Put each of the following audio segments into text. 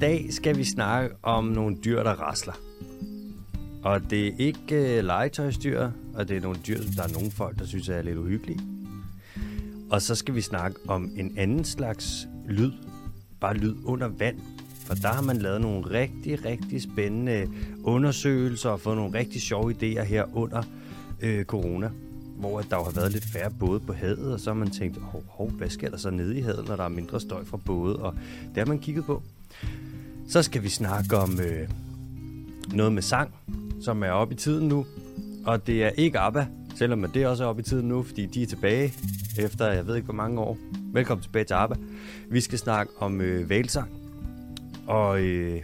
dag skal vi snakke om nogle dyr, der rasler. Og det er ikke uh, legetøjsdyr, og det er nogle dyr, som der er nogle folk, der synes er lidt uhyggelige. Og så skal vi snakke om en anden slags lyd. Bare lyd under vand. For der har man lavet nogle rigtig, rigtig spændende undersøgelser og fået nogle rigtig sjove idéer her under øh, corona. Hvor der jo har været lidt færre både på havet, og så har man tænkt, hov, hov, hvad sker der så nede i havet, når der er mindre støj fra både? Og det har man kigget på. Så skal vi snakke om øh, noget med sang, som er oppe i tiden nu. Og det er ikke ABBA, selvom det også er oppe i tiden nu, fordi de er tilbage efter jeg ved ikke hvor mange år. Velkommen tilbage til ABBA. Vi skal snakke om øh, valsang. Og øh,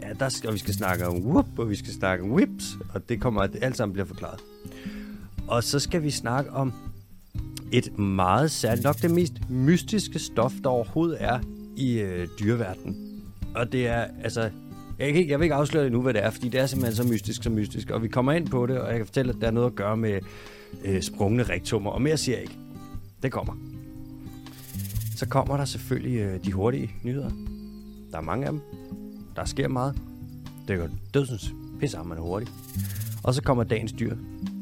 ja, der skal, og vi skal snakke om whoop, og vi skal snakke om whips, og det kommer at alt sammen bliver forklaret. Og så skal vi snakke om et meget særligt, nok det mest mystiske stof, der overhovedet er i øh, dyreverdenen. Og det er, altså, jeg, kan ikke, jeg vil ikke afsløre det nu, hvad det er, fordi det er simpelthen så mystisk, så mystisk. Og vi kommer ind på det, og jeg kan fortælle, at der er noget at gøre med øh, sprungne rektummer. Og mere siger jeg ikke. Det kommer. Så kommer der selvfølgelig øh, de hurtige nyheder. Der er mange af dem. Der sker meget. Det går dødsens pisse man er hurtig. Og så kommer dagens dyr.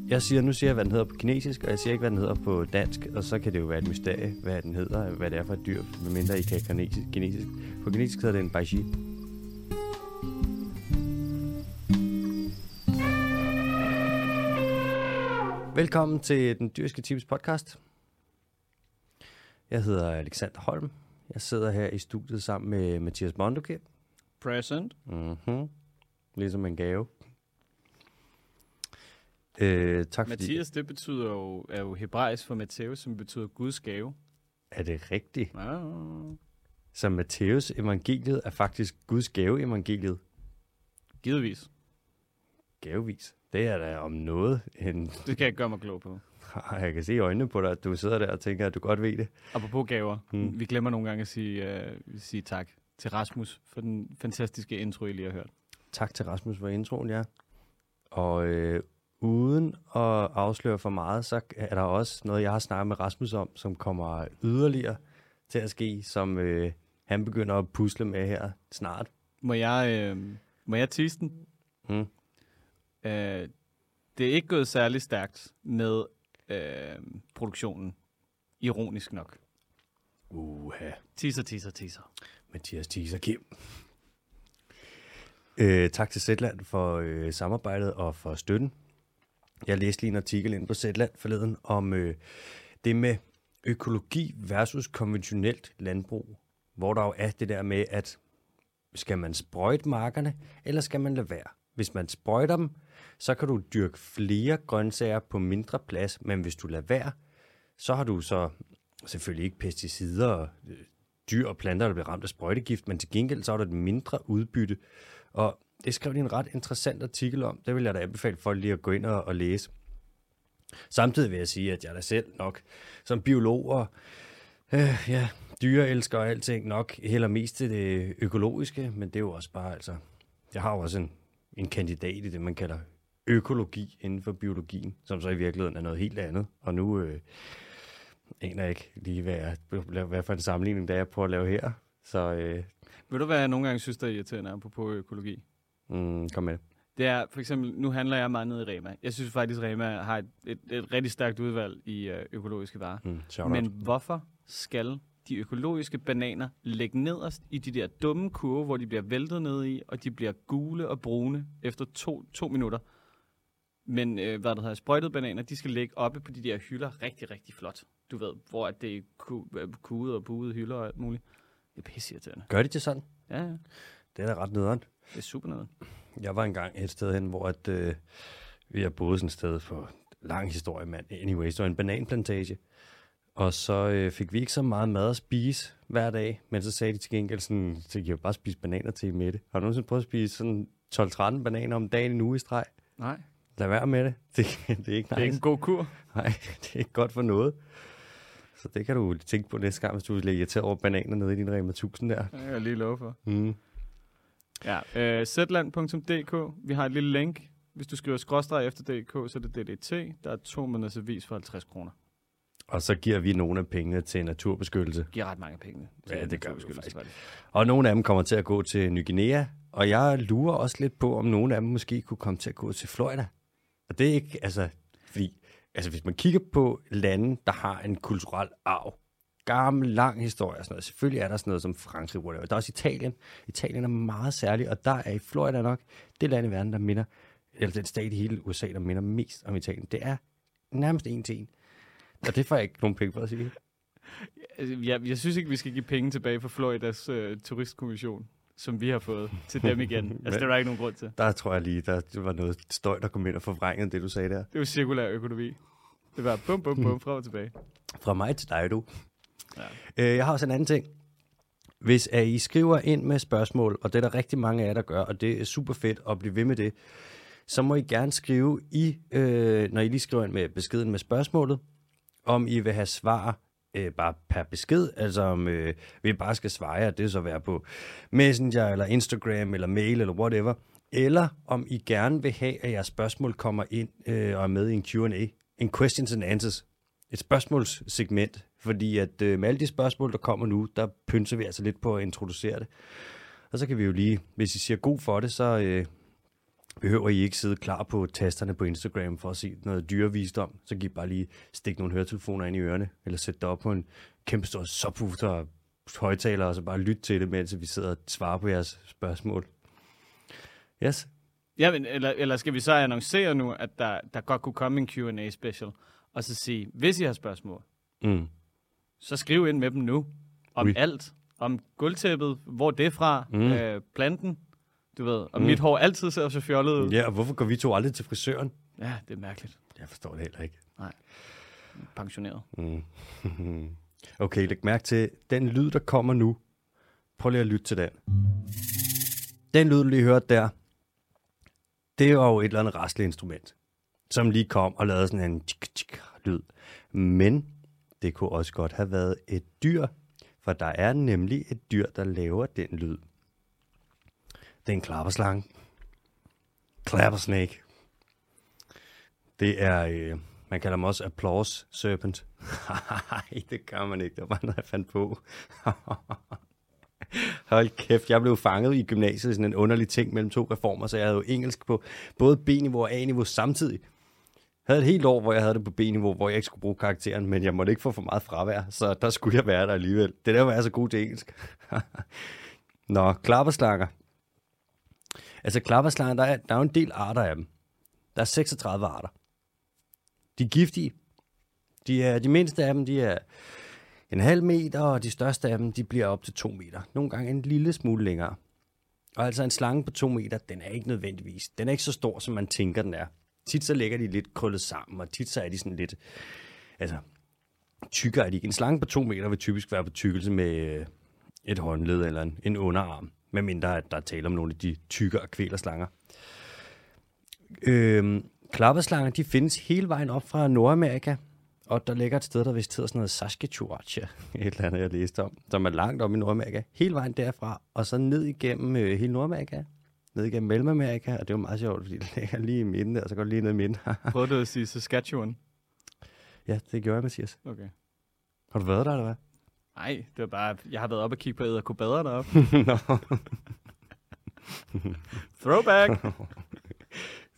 Jeg siger, nu siger jeg, hvad den hedder på kinesisk, og jeg siger ikke, hvad den hedder på dansk, og så kan det jo være et mysterie, hvad den hedder, hvad det er for et dyr, medmindre I kan kinesisk. kinesisk. På kinesisk hedder det en baishi. Velkommen til den dyrske tips podcast. Jeg hedder Alexander Holm. Jeg sidder her i studiet sammen med Mathias Mondoke. Present. Mm-hmm. Ligesom en gave. Øh, tak fordi... Mathias, det betyder jo, er jo hebraisk for Matthæus, som betyder Guds gave. Er det rigtigt? Ja. Så Matthæus evangeliet er faktisk Guds gave evangeliet. Givetvis. Gavevis. Det er da om noget en... Det kan jeg ikke gøre mig klog på. Jeg kan se i øjnene på dig, at du sidder der og tænker, at du godt ved det. Apropos gaver. Hmm. Vi glemmer nogle gange at sige, uh, sige tak til Rasmus for den fantastiske intro, I lige har hørt. Tak til Rasmus for introen, ja. Og øh, uden at afsløre for meget, så er der også noget, jeg har snakket med Rasmus om, som kommer yderligere til at ske, som øh, han begynder at pusle med her snart. Må jeg, øh, må jeg tease den? Mm. Uh, det er ikke gået særlig stærkt med øh, produktionen. Ironisk nok. Uha. Teaser, teaser, teaser. Mathias Thies Kim. Øh, tak til Zetland for øh, samarbejdet og for støtten. Jeg læste lige en artikel ind på Zetland forleden om øh, det med økologi versus konventionelt landbrug, hvor der jo er det der med, at skal man sprøjte markerne, eller skal man lade være? Hvis man sprøjter dem, så kan du dyrke flere grøntsager på mindre plads, men hvis du lader være, så har du så selvfølgelig ikke pesticider og dyr og planter, der bliver ramt af sprøjtegift, men til gengæld så er der et mindre udbytte. Og det skrev de en ret interessant artikel om. Det vil jeg da anbefale folk lige at gå ind og, og læse. Samtidig vil jeg sige, at jeg da selv nok som biolog og øh, ja, dyreelsker og alting nok heller mest til det økologiske, men det er jo også bare altså, jeg har jo også en, en kandidat i det, man kalder økologi inden for biologien, som så i virkeligheden er noget helt andet. Og nu øh, aner jeg ikke lige, hvad, jeg, hvad for en sammenligning, der er på at lave her. Så øh, Ved du, hvad jeg nogle gange synes, der er irriterende på, på økologi? Mm, kom med det. Det er, for eksempel, nu handler jeg meget nede i Rema. Jeg synes faktisk, Rema har et, et, et rigtig stærkt udvalg i øh, økologiske varer. Mm, Men hvorfor skal de økologiske bananer ligge nederst i de der dumme kurve, hvor de bliver væltet ned i, og de bliver gule og brune efter to, to minutter? Men øh, hvad der hedder, sprøjtede bananer, de skal ligge oppe på de der hylder rigtig, rigtig flot. Du ved, hvor at det er ku- øh, kuget og buede hylder og alt muligt. Det er pisseirriterende. Gør de det sådan? Ja, ja. Det er da ret nederen. Det er super noget. Jeg var engang et sted hen, hvor at, øh, vi har boet sådan et sted for lang historie, mand. Anyways, det var en bananplantage. Og så øh, fik vi ikke så meget mad at spise hver dag, men så sagde de til gengæld sådan, så kan jeg bare spise bananer til med det. Har du nogensinde prøvet at spise sådan 12-13 bananer om dagen i en uge i streg? Nej, Lad være med det. Det, det er ikke nice. det er ikke en god kur. Nej, det er ikke godt for noget. Så det kan du tænke på næste gang, hvis du bliver irriteret over bananer nede i din Rema 1000 der. Det kan jeg lige love for. Mm. Ja, øh, zland.dk. Vi har et lille link. Hvis du skriver skråstreg efter DK, så er det DDT. Der er to måneders avis for 50 kroner. Og så giver vi nogle af pengene til naturbeskyttelse. Giver ret mange penge. til Ja, det gør vi faktisk. Og nogle af dem kommer til at gå til Ny Guinea. Og jeg lurer også lidt på, om nogle af dem måske kunne komme til at gå til Florida. Og det er ikke, altså, fordi, altså hvis man kigger på lande, der har en kulturel arv, gammel, lang historie og sådan noget. Selvfølgelig er der sådan noget som Frankrig, whatever. Der er også Italien. Italien er meget særlig, og der er i Florida nok det land i verden, der minder, eller den stat i hele USA, der minder mest om Italien. Det er nærmest en til en. Og det får jeg ikke nogen penge for at sige. Altså, Jeg, jeg synes ikke, vi skal give penge tilbage fra Floridas øh, turistkommission, som vi har fået til dem igen. altså, det er der ikke nogen grund til. Der tror jeg lige, der var noget støj, der kom ind og forvrængede det, du sagde der. Det er jo cirkulær økonomi. Det var bum, bum, bum, frem og tilbage. Fra mig til dig, du. Ja. Øh, jeg har også en anden ting. Hvis at I skriver ind med spørgsmål, og det er der rigtig mange af jer, der gør, og det er super fedt at blive ved med det, så må I gerne skrive i, øh, når I lige skriver ind med beskeden med spørgsmålet, om I vil have svar øh, bare per besked, altså om øh, vi bare skal svare, det så være på Messenger, eller Instagram, eller mail, eller whatever, eller om I gerne vil have, at jeres spørgsmål kommer ind øh, og er med i en Q&A, en questions and answers, et spørgsmålssegment, fordi at øh, med alle de spørgsmål, der kommer nu, der pynser vi altså lidt på at introducere det. Og så kan vi jo lige, hvis I siger god for det, så øh, behøver I ikke sidde klar på tasterne på Instagram for at se noget dyrevisdom. Så kan I bare lige stikke nogle høretelefoner ind i ørerne, eller sætte det op på en kæmpe stor subwoofer og højtaler, og så bare lytte til det, mens vi sidder og svarer på jeres spørgsmål. Yes. Ja, men, eller, eller skal vi så annoncere nu, at der, der godt kunne komme en Q&A special, og så sige, hvis I har spørgsmål, Mm. Så skriv ind med dem nu. Om Ui. alt. Om gulvtæppet, hvor det er fra, Mm. øh, planten, du ved. Og Mm. mit hår altid ser så fjollet ud. Ja, og hvorfor går vi to aldrig til frisøren? Ja, det er mærkeligt. Jeg forstår det heller ikke. Pensioneret. Mm. okay, læg mærke til den lyd, der kommer nu. Prøv lige at lytte til den. Den lyd, du lige hørte der, det var jo et eller andet rastleinstrument, som lige kom og lavede sådan en tsk, tsk, lyd. Men det kunne også godt have været et dyr, for der er nemlig et dyr, der laver den lyd. Det er en klapperslange. Klappersnake. Det er, øh, man kalder dem også applause serpent. Nej, det gør man ikke. Det var noget, jeg fandt på. Hold kæft, jeg blev fanget i gymnasiet i sådan en underlig ting mellem to reformer, så jeg havde jo engelsk på både B-niveau og A-niveau samtidig. Havde et helt år, hvor jeg havde det på B-niveau, hvor jeg ikke skulle bruge karakteren, men jeg måtte ikke få for meget fravær, så der skulle jeg være der alligevel. Det der var jeg så god til engelsk. Nå, klapperslanger. Altså klapperslanger, der er, der er jo en del arter af dem. Der er 36 arter. De er giftige. De, er, de mindste af dem, de er en halv meter, og de største af dem, de bliver op til to meter. Nogle gange en lille smule længere. Og altså en slange på to meter, den er ikke nødvendigvis. Den er ikke så stor, som man tænker, den er. Tit så ligger de lidt krøllet sammen, og tit så er de sådan lidt, altså, tykkere er de ikke. En slange på to meter vil typisk være på tykkelse med øh, et håndled eller en, en underarm, medmindre at der er tale om nogle af de tykkere kvælerslanger. Øhm, klapperslanger, de findes hele vejen op fra Nordamerika, og der ligger et sted, der vist hedder sådan noget Saskatchewan, et eller andet, jeg læste om, som er langt op i Nordamerika. Hele vejen derfra, og så ned igennem øh, hele Nordamerika, ned igennem Mellemamerika, og det var meget sjovt, fordi det ligger lige i midten, og så går det lige ned i midten. Prøvede du at sige Saskatchewan? ja, det gjorde jeg, Mathias. Okay. Har du været der, eller hvad? Nej, det var bare, jeg har været oppe og kigge på æderkobader deroppe. Nå, Throwback!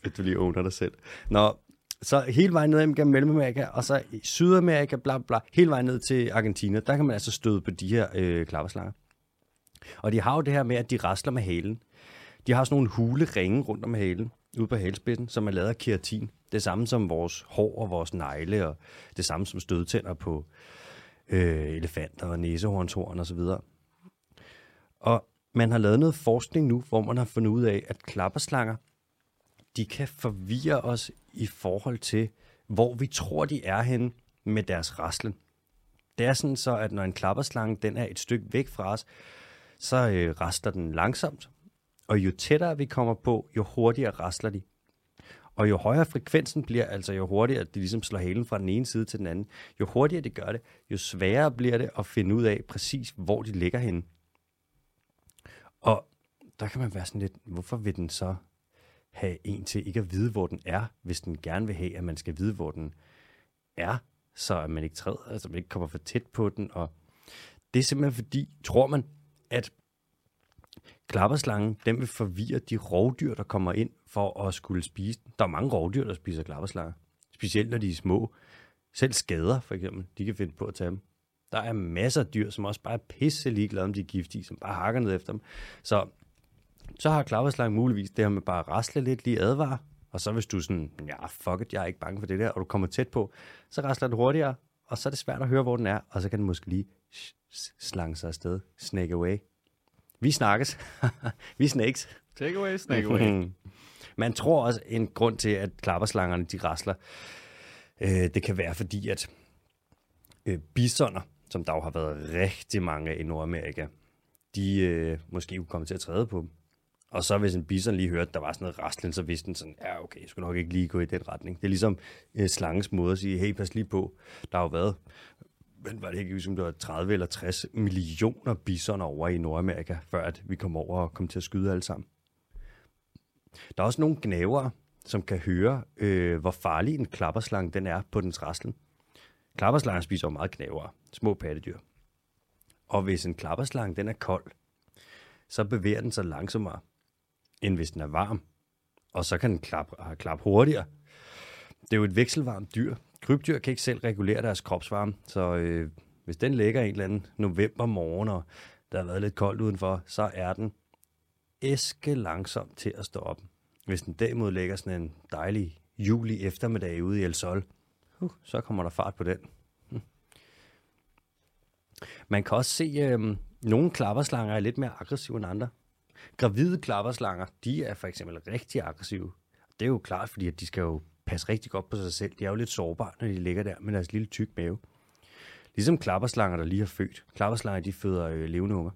fedt, du lige owner dig selv. Nå, så hele vejen ned igennem Mellemamerika, og så Sydamerika, bla bla, hele vejen ned til Argentina, der kan man altså støde på de her øh, klapperslanger. Og de har jo det her med, at de rasler med halen. De har sådan nogle hule ringe rundt om halen, ude på halspidsen, som er lavet af keratin. Det samme som vores hår og vores negle, og det samme som stødtænder på øh, elefanter og næsehornshorn osv. Og man har lavet noget forskning nu, hvor man har fundet ud af, at klapperslanger, de kan forvirre os i forhold til, hvor vi tror, de er henne med deres raslen. Det er sådan så, at når en klapperslange den er et stykke væk fra os, så øh, rasler den langsomt. Og jo tættere vi kommer på, jo hurtigere rasler de. Og jo højere frekvensen bliver, altså jo hurtigere de ligesom slår halen fra den ene side til den anden, jo hurtigere det gør det, jo sværere bliver det at finde ud af præcis, hvor de ligger henne. Og der kan man være sådan lidt, hvorfor vil den så have en til ikke at vide, hvor den er, hvis den gerne vil have, at man skal vide, hvor den er, så at man ikke træder, altså man ikke kommer for tæt på den. Og det er simpelthen fordi, tror man, at klapperslangen, den vil forvirre de rovdyr, der kommer ind for at skulle spise den. Der er mange rovdyr, der spiser klapperslanger. Specielt når de er små. Selv skader, for eksempel, de kan finde på at tage dem. Der er masser af dyr, som også bare er pisse ligeglade, om de er giftige, som bare hakker ned efter dem. Så, så har klapperslangen muligvis det her med bare at rasle lidt, lige advare. Og så hvis du sådan, ja, fuck it, jeg er ikke bange for det der, og du kommer tæt på, så rasler den hurtigere, og så er det svært at høre, hvor den er, og så kan den måske lige slange sig afsted. Snake away. Vi snakkes. vi snakes. Take away, snake away. Man tror også, en grund til, at klapperslangerne de rasler, øh, det kan være fordi, at øh, bisoner, som der jo har været rigtig mange af i Nordamerika, de øh, måske kunne komme til at træde på dem. Og så hvis en bison lige hørte, at der var sådan noget rastlen, så vidste den sådan, ja okay, jeg skulle nok ikke lige gå i den retning. Det er ligesom øh, slangens måde at sige, hey, pas lige på. Der har jo været, men var det ikke, ligesom, som det var 30 eller 60 millioner bisoner over i Nordamerika, før at vi kom over og kom til at skyde alle sammen. Der er også nogle gnavere, som kan høre, øh, hvor farlig en klapperslange den er på dens raslen. Klapperslangen spiser jo meget gnæver, små pattedyr. Og hvis en klapperslange den er kold, så bevæger den sig langsommere, end hvis den er varm. Og så kan den klappe, klap hurtigere. Det er jo et vekselvarmt dyr. Krybdyr kan ikke selv regulere deres kropsvarme, så øh, hvis den ligger en eller anden november morgen, og der har været lidt koldt udenfor, så er den æske langsomt til at stå op. Hvis den derimod ligger sådan en dejlig juli eftermiddag ude i El Sol, uh, så kommer der fart på den. Hm. Man kan også se, øh, nogle klapperslanger er lidt mere aggressive end andre. Gravide klapperslanger, de er for eksempel rigtig aggressive. Det er jo klart, fordi at de skal jo passe rigtig godt på sig selv. De er jo lidt sårbare, når de ligger der med deres lille tyk mave. Ligesom klapperslanger, der lige har født. Klapperslanger, de føder øh, levende unger.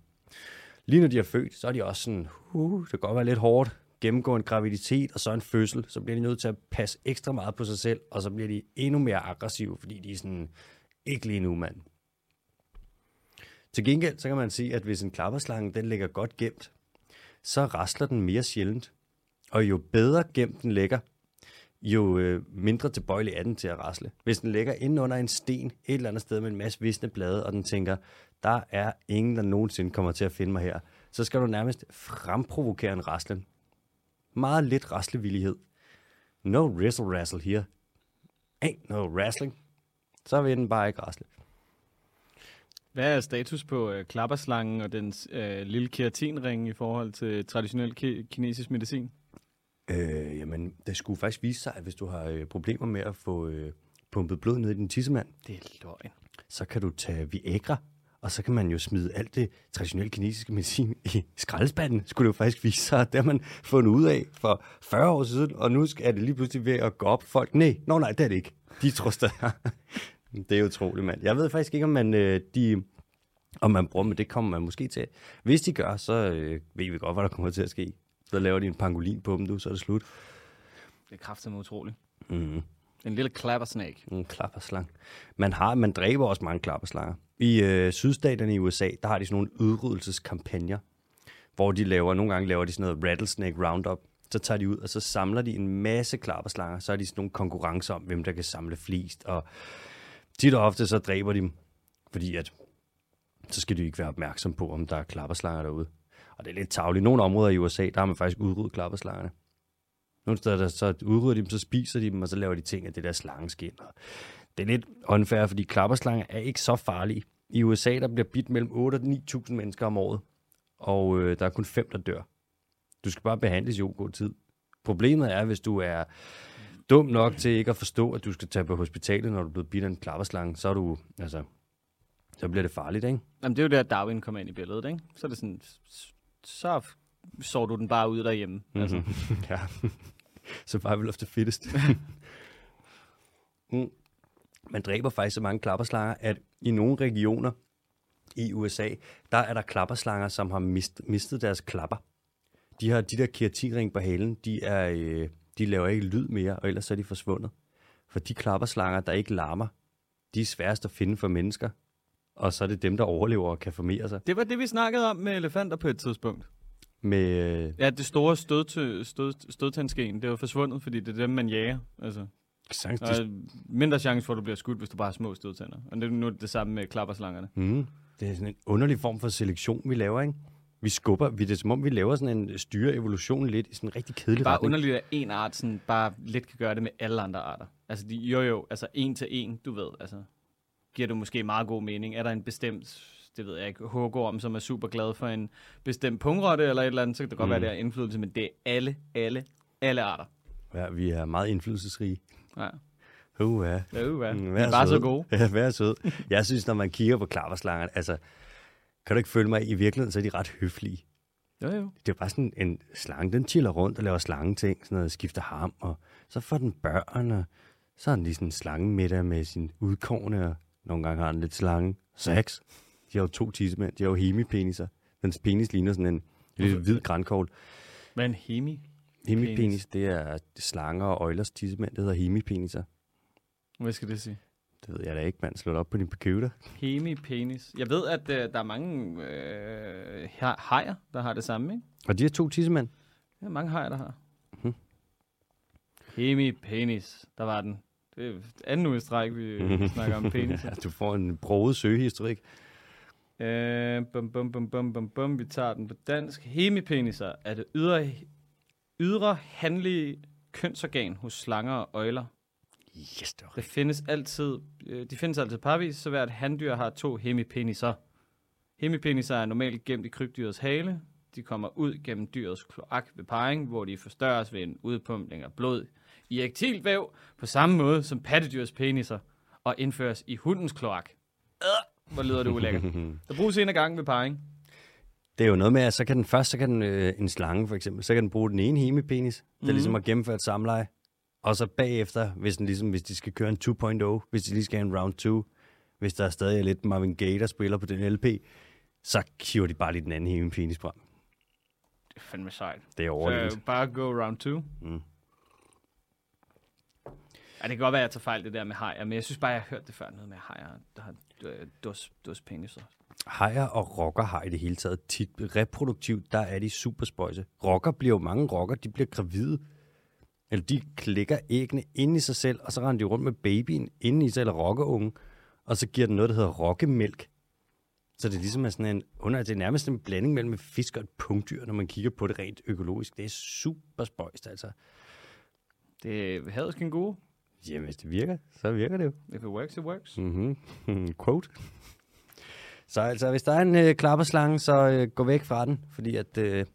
Lige når de har født, så er de også sådan, uh, det kan godt være lidt hårdt, gennemgå en graviditet og så en fødsel, så bliver de nødt til at passe ekstra meget på sig selv, og så bliver de endnu mere aggressive, fordi de er sådan, ikke lige nu, mand. Til gengæld, så kan man sige, at hvis en klapperslange, den ligger godt gemt, så rasler den mere sjældent. Og jo bedre gemt den ligger, jo øh, mindre tilbøjelig er den til at rasle. Hvis den ligger inde under en sten et eller andet sted med en masse visne blade, og den tænker, der er ingen, der nogensinde kommer til at finde mig her, så skal du nærmest fremprovokere en raslen. Meget lidt raslevillighed. No wrestle rassle here. Ain't no wrestling. Så vil den bare ikke rasle. Hvad er status på øh, klapperslangen og dens øh, lille keratinring i forhold til traditionel ki- kinesisk medicin? Øh, jamen, det skulle faktisk vise sig, at hvis du har øh, problemer med at få øh, pumpet blod ned i din tissemand, Det er løgn. så kan du tage Viagra, og så kan man jo smide alt det traditionelle kinesiske medicin i skraldespanden, skulle det jo faktisk vise sig. Det har man fundet ud af for 40 år siden, og nu er det lige pludselig ved at gå op folk. Nej, nå nej, det er det ikke. De tror stadig. det er utroligt, mand. Jeg ved faktisk ikke, om man, øh, de, om man bruger, men det kommer man måske til. Hvis de gør, så øh, ved vi godt, hvad der kommer til at ske. Så laver de en pangolin på dem, du, så er det slut. Det er kraftigt utroligt. Mm. En lille klappersnake. En klapperslang. Man, har, man dræber også mange klapperslanger. I øh, sydstaterne i USA, der har de sådan nogle udryddelseskampagner, hvor de laver, nogle gange laver de sådan noget rattlesnake roundup. Så tager de ud, og så samler de en masse klapperslanger. Så er de sådan nogle konkurrencer om, hvem der kan samle flest. Og tit og ofte så dræber de dem, fordi at, så skal de ikke være opmærksom på, om der er klapperslanger derude. Og det er lidt tavligt. I nogle områder i USA, der har man faktisk udryddet klapperslangerne. Nogle steder, der, så udrydder de dem, så spiser de dem, og så laver de ting af det der slangeskin. Det er lidt unfair, fordi klapperslanger er ikke så farlige. I USA, der bliver bidt mellem 8 og 9.000 mennesker om året, og øh, der er kun fem, der dør. Du skal bare behandles i god tid. Problemet er, hvis du er dum nok til ikke at forstå, at du skal tage på hospitalet, når du er blevet bidt af en klapperslange, så er du, altså, så bliver det farligt, ikke? Jamen, det er jo der, Darwin kommer ind i billedet, ikke? Så er det sådan, så så du den bare ud derhjemme. Mm-hmm. Altså, ja. Survival of the fittest. mm. Man dræber faktisk så mange klapperslanger, at i nogle regioner i USA, der er der klapperslanger, som har mist, mistet deres klapper. De har de der keratinring på halen, de, er, øh, de laver ikke lyd mere, og ellers er de forsvundet. For de klapperslanger, der ikke larmer, de er sværest at finde for mennesker. Og så er det dem, der overlever og kan formere sig. det var det, vi snakkede om med elefanter på et tidspunkt. Med, øh, Ja, det store stød, stød, stødtandskeen, det var forsvundet, fordi det er dem, man jager. Altså, Sagtens, Der det, er mindre chance for, at du bliver skudt, hvis du bare har små stødtænder. Og det er nu det samme med klapperslangerne. mm, det er sådan en underlig form for selektion, vi laver, ikke? Vi skubber, vi, det er som om, vi laver sådan en styre evolution lidt i sådan en rigtig kedelig Bare retning. underligt, at en art sådan bare lidt kan gøre det med alle andre arter. Altså, de, jo jo, altså en til en, du ved, altså, giver det måske meget god mening. Er der en bestemt, det ved jeg ikke, hugorm, som er super glad for en bestemt pungrotte eller et eller andet, så kan det godt Mm. være, det er indflydelse, men det er alle, alle, alle arter. Ja, vi er meget indflydelsesrige. Ja, Uh, ja. er hvad. Mm, vær bare så gode. Ja, vær sød. Jeg synes, når man kigger på klapperslangerne, altså, kan du ikke følge mig, i virkeligheden, så er de ret høflige. Jo jo. Det er bare sådan en slange, den chiller rundt og laver slangeting, sådan noget, skifter ham, og så får den børn, og så er den lige sådan en slange middag med sin udkårne, og nogle gange har den lidt slange. Sex. De har jo to tissemænd, de har jo hemipeniser. Dens penis ligner sådan en lille hvid grænkogl. Hvad er en hemi? Hemipenis, det er slanger og øjlers tissemænd, det hedder hemipeniser. Hvad skal det sige? Det ved jeg da ikke, mand. Slå op på din computer. Hemi-penis. Jeg ved, at øh, der er mange øh, ha- hajer, der har det samme, ikke? Og de har to tissemænd. Er mange hajer, der har. Mhm. Hemi-penis. Der var den. Det er anden uge stræk, vi snakker om penis. Ja, du får en broget søgehistorik. Øh, bum, bum, bum, bum, bum, bum. Vi tager den på dansk. Hemipeniser er det ydre, ydre handlige kønsorgan hos slanger og øjler. Yes, det Det findes altid, øh, de findes altid parvis, så hvert handdyr har to hemipeniser. Hemipeniser er normalt gemt i krybdyrets hale. De kommer ud gennem dyrets kloak ved parring, hvor de forstørres ved en udpumpning af blod i væv, på samme måde som pattedyrs peniser, og indføres i hundens kloak. Øh, hvor lyder det ulækkert. Der bruges en af gangen ved parring. Det er jo noget med, at så kan den først, så kan den, øh, en slange for eksempel, så kan den bruge den ene hemipenis, det er Mhm. ligesom at gennemføre et samleje. Og så bagefter, hvis, den ligesom, hvis de skal køre en 2.0, hvis de lige skal have en round 2, hvis der er stadig er lidt Marvin Gaye, der spiller på den LP, så kiver de bare lige den anden hemipenis frem. Det er fandme sejt. Det er overlevet. Så bare go round 2. Mm. Ja, det kan godt være, at jeg tager fejl det der med hajer, men jeg synes bare, jeg har hørt det før, noget med hajer, der har øh, dus, dus peniser. Hajer og rocker har i det hele taget tit reproduktivt, der er de super spøjse. Rocker bliver jo mange rocker, de bliver gravide. Eller de klikker æggene ind i sig selv, og så render de rundt med babyen inde i sig, eller rockerungen, og så giver den noget, der hedder rockemælk. Så det er ligesom er sådan en, under, det er nærmest en blanding mellem fisk og et pungdyr, når man kigger på det rent økologisk. Det er super spøjst, altså. Det er havets kænguru. Jamen, hvis det virker, så virker det jo. If it works, it works. Mm-hmm. Quote. Så altså, hvis der er en øh, klapperslange, så øh, gå væk fra den, fordi at øh,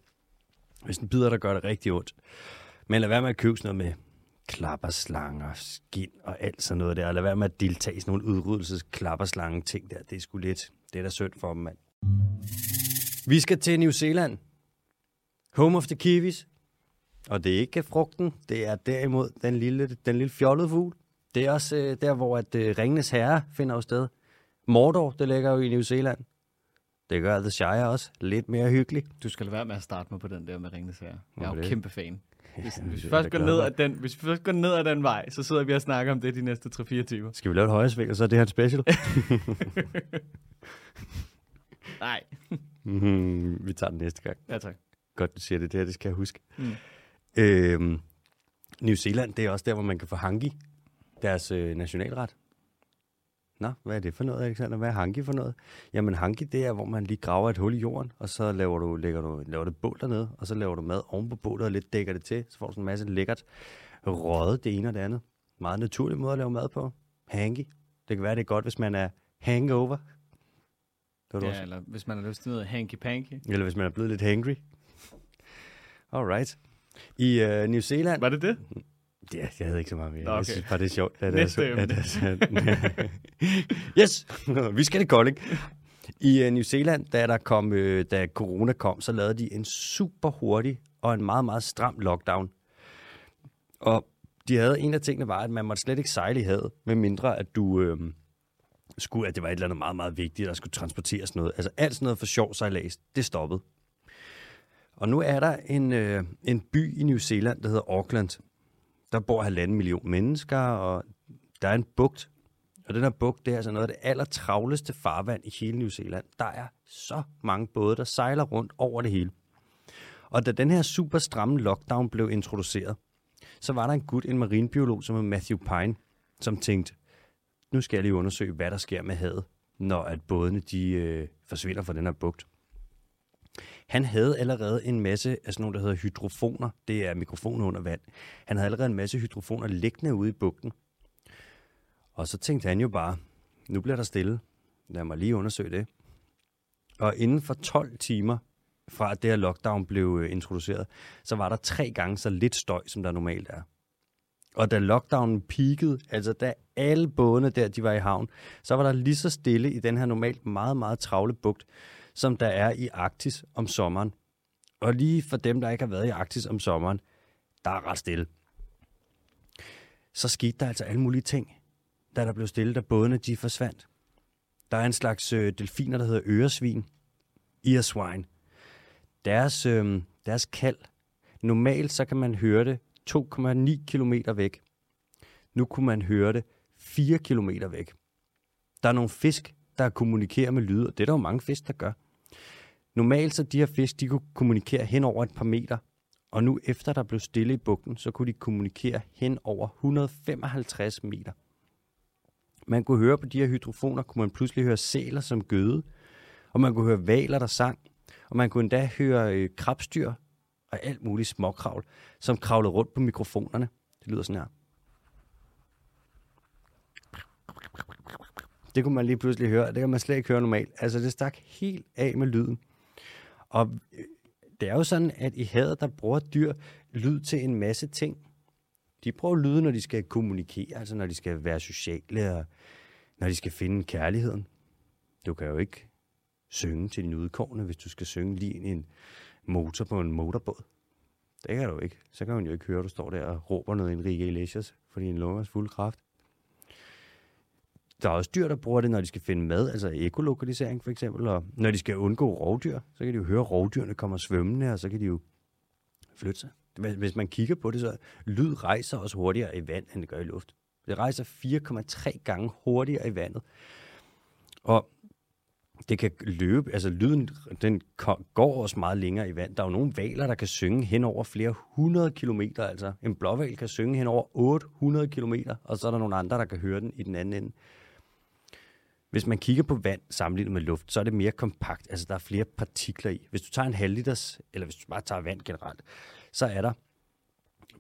hvis den bider, der gør det rigtig ondt. Men lad være med at købe sådan noget med klapperslanger, skin og alt sådan noget der. Lad være med at deltage i sådan nogle udryddelsesklapperslange ting der. Det er sgu lidt. Det er da synd for dem, mand. Vi skal til New Zealand. Home of the kiwis. Og det er ikke frugten, det er derimod den lille, den lille fjollede fugl. Det er også øh, der, hvor at, øh, Ringenes Herre finder jo sted. Mordor, det ligger jo i New Zealand. Det gør The Shire også lidt mere hyggeligt. Du skal lade være med at starte mig på den der med Ringnes her. Jeg er jo det? kæmpe fan. Hvis, hvis, vi først går ned ad den, hvis vi først går ned ad den vej, så sidder vi og snakker om det de næste 3-4 timer. Skal vi lave et højresving, og så er det her et special? Nej. mm, vi tager den næste gang. Ja, tak. Godt, du siger det. Det her, det skal jeg huske. Mm. Øhm, New Zealand, det er også der, hvor man kan få hangi. Deres øh, nationalret. Nå, hvad er det for noget, Alexander? Hvad er hangi for noget? Jamen, hangi, det er, hvor man lige graver et hul i jorden, og så laver du, lægger du, laver du et bål dernede, og så laver du mad oven på bålet og lidt dækker det til. Så får du sådan en masse lækkert røget det ene og det andet. Meget naturlig måde at lave mad på. Hangi. Det kan være, det er godt, hvis man er hangover. Det var Ja, også. eller hvis man har lyst til noget hanky-panky. Eller hvis man er blevet lidt hangry. Alright. I uh, New Zealand... Var det det? Ja, jeg havde ikke så meget mere. Nå, Jeg okay. synes bare, det er sjovt. At Næste er at så, yes, vi skal det Kolding. I uh, New Zealand, da, der kom, uh, da corona kom, så lavede de en super hurtig og en meget, meget stram lockdown. Og de havde en af tingene var, at man måtte slet ikke sejle i havet, med mindre at du øh, skulle, at det var et eller andet meget, meget vigtigt, der skulle transporteres noget. Altså alt sådan noget for sjov sejlads, det stoppede. Og nu er der en, øh, en by i New Zealand, der hedder Auckland. Der bor halvanden million mennesker, og der er en bugt. Og den her bugt, det er altså noget af det allertravleste farvand i hele New Zealand. Der er så mange både, der sejler rundt over det hele. Og da den her super stramme lockdown blev introduceret, så var der en gut, en marinbiolog, som hed Matthew Pine, som tænkte, nu skal jeg lige undersøge, hvad der sker med havet, når at bådene de, øh, forsvinder fra den her bugt. Han havde allerede en masse af sådan nogle, der hedder hydrofoner. Det er mikrofoner under vand. Han havde allerede en masse hydrofoner liggende ude i bugten. Og så tænkte han jo bare, nu bliver der stille. Lad mig lige undersøge det. Og inden for 12 timer fra at det her lockdown blev øh, introduceret, så var der tre gange så lidt støj, som der normalt er. Og da lockdownen peakede, altså da alle bådene der, de var i havn, så var der lige så stille i den her normalt meget, meget travle bugt, som der er i Arktis om sommeren. Og lige for dem, der ikke har været i Arktis om sommeren, der er ret stille. Så skete der altså alle mulige ting, da der blev stille, da bådene de forsvandt. Der er en slags øh, delfiner, der hedder øresvin, earswine. Deres, øh, deres kald, normalt så kan man høre det 2,9 km væk. Nu kunne man høre det 4 km væk. Der er nogle fisk, der kommunikerer med lyd, og det er der jo mange fisk, der gør. Normalt så de her fisk, de kunne kommunikere hen over et par meter, og nu efter der blev stille i bugten, så kunne de kommunikere hen over 155 meter. Man kunne høre på de her hydrofoner, kunne man pludselig høre sæler som gøde, og man kunne høre valer, der sang, og man kunne endda høre øh, krabstyr og alt muligt småkravl, som kravlede rundt på mikrofonerne. Det lyder sådan her. Det kunne man lige pludselig høre. Det kan man slet ikke høre normalt. Altså, det stak helt af med lyden. Og øh, det er jo sådan, at i havet, der bruger dyr lyd til en masse ting. De bruger lyd, når de skal kommunikere, altså når de skal være sociale, og når de skal finde kærligheden. Du kan jo ikke synge til dine udkårne, hvis du skal synge lige ind i en motor på en motorbåd. Det kan du ikke. Så kan man jo ikke høre, at du står der og råber noget Enrique Iglesias, fordi en lunger er fuld kraft. Der er også dyr, der bruger det, når de skal finde mad, altså ekolokalisering for eksempel, og når de skal undgå rovdyr, så kan de jo høre, at rovdyrene kommer svømmende, og så kan de jo flytte sig. Hvis man kigger på det, så lyd rejser også hurtigere i vand, end det gør i luft. Det rejser 4,3 gange hurtigere i vandet. Og det kan løbe, altså lyden, den går også meget længere i vand. Der er jo nogle valer, der kan synge hen over flere hundrede kilometer, altså en blåval kan synge hen over 800 kilometer, og så er der nogle andre, der kan høre den i den anden ende. Hvis man kigger på vand sammenlignet med luft, så er det mere kompakt, altså der er flere partikler i. Hvis du tager en halv liters, eller hvis du bare tager vand generelt, så er der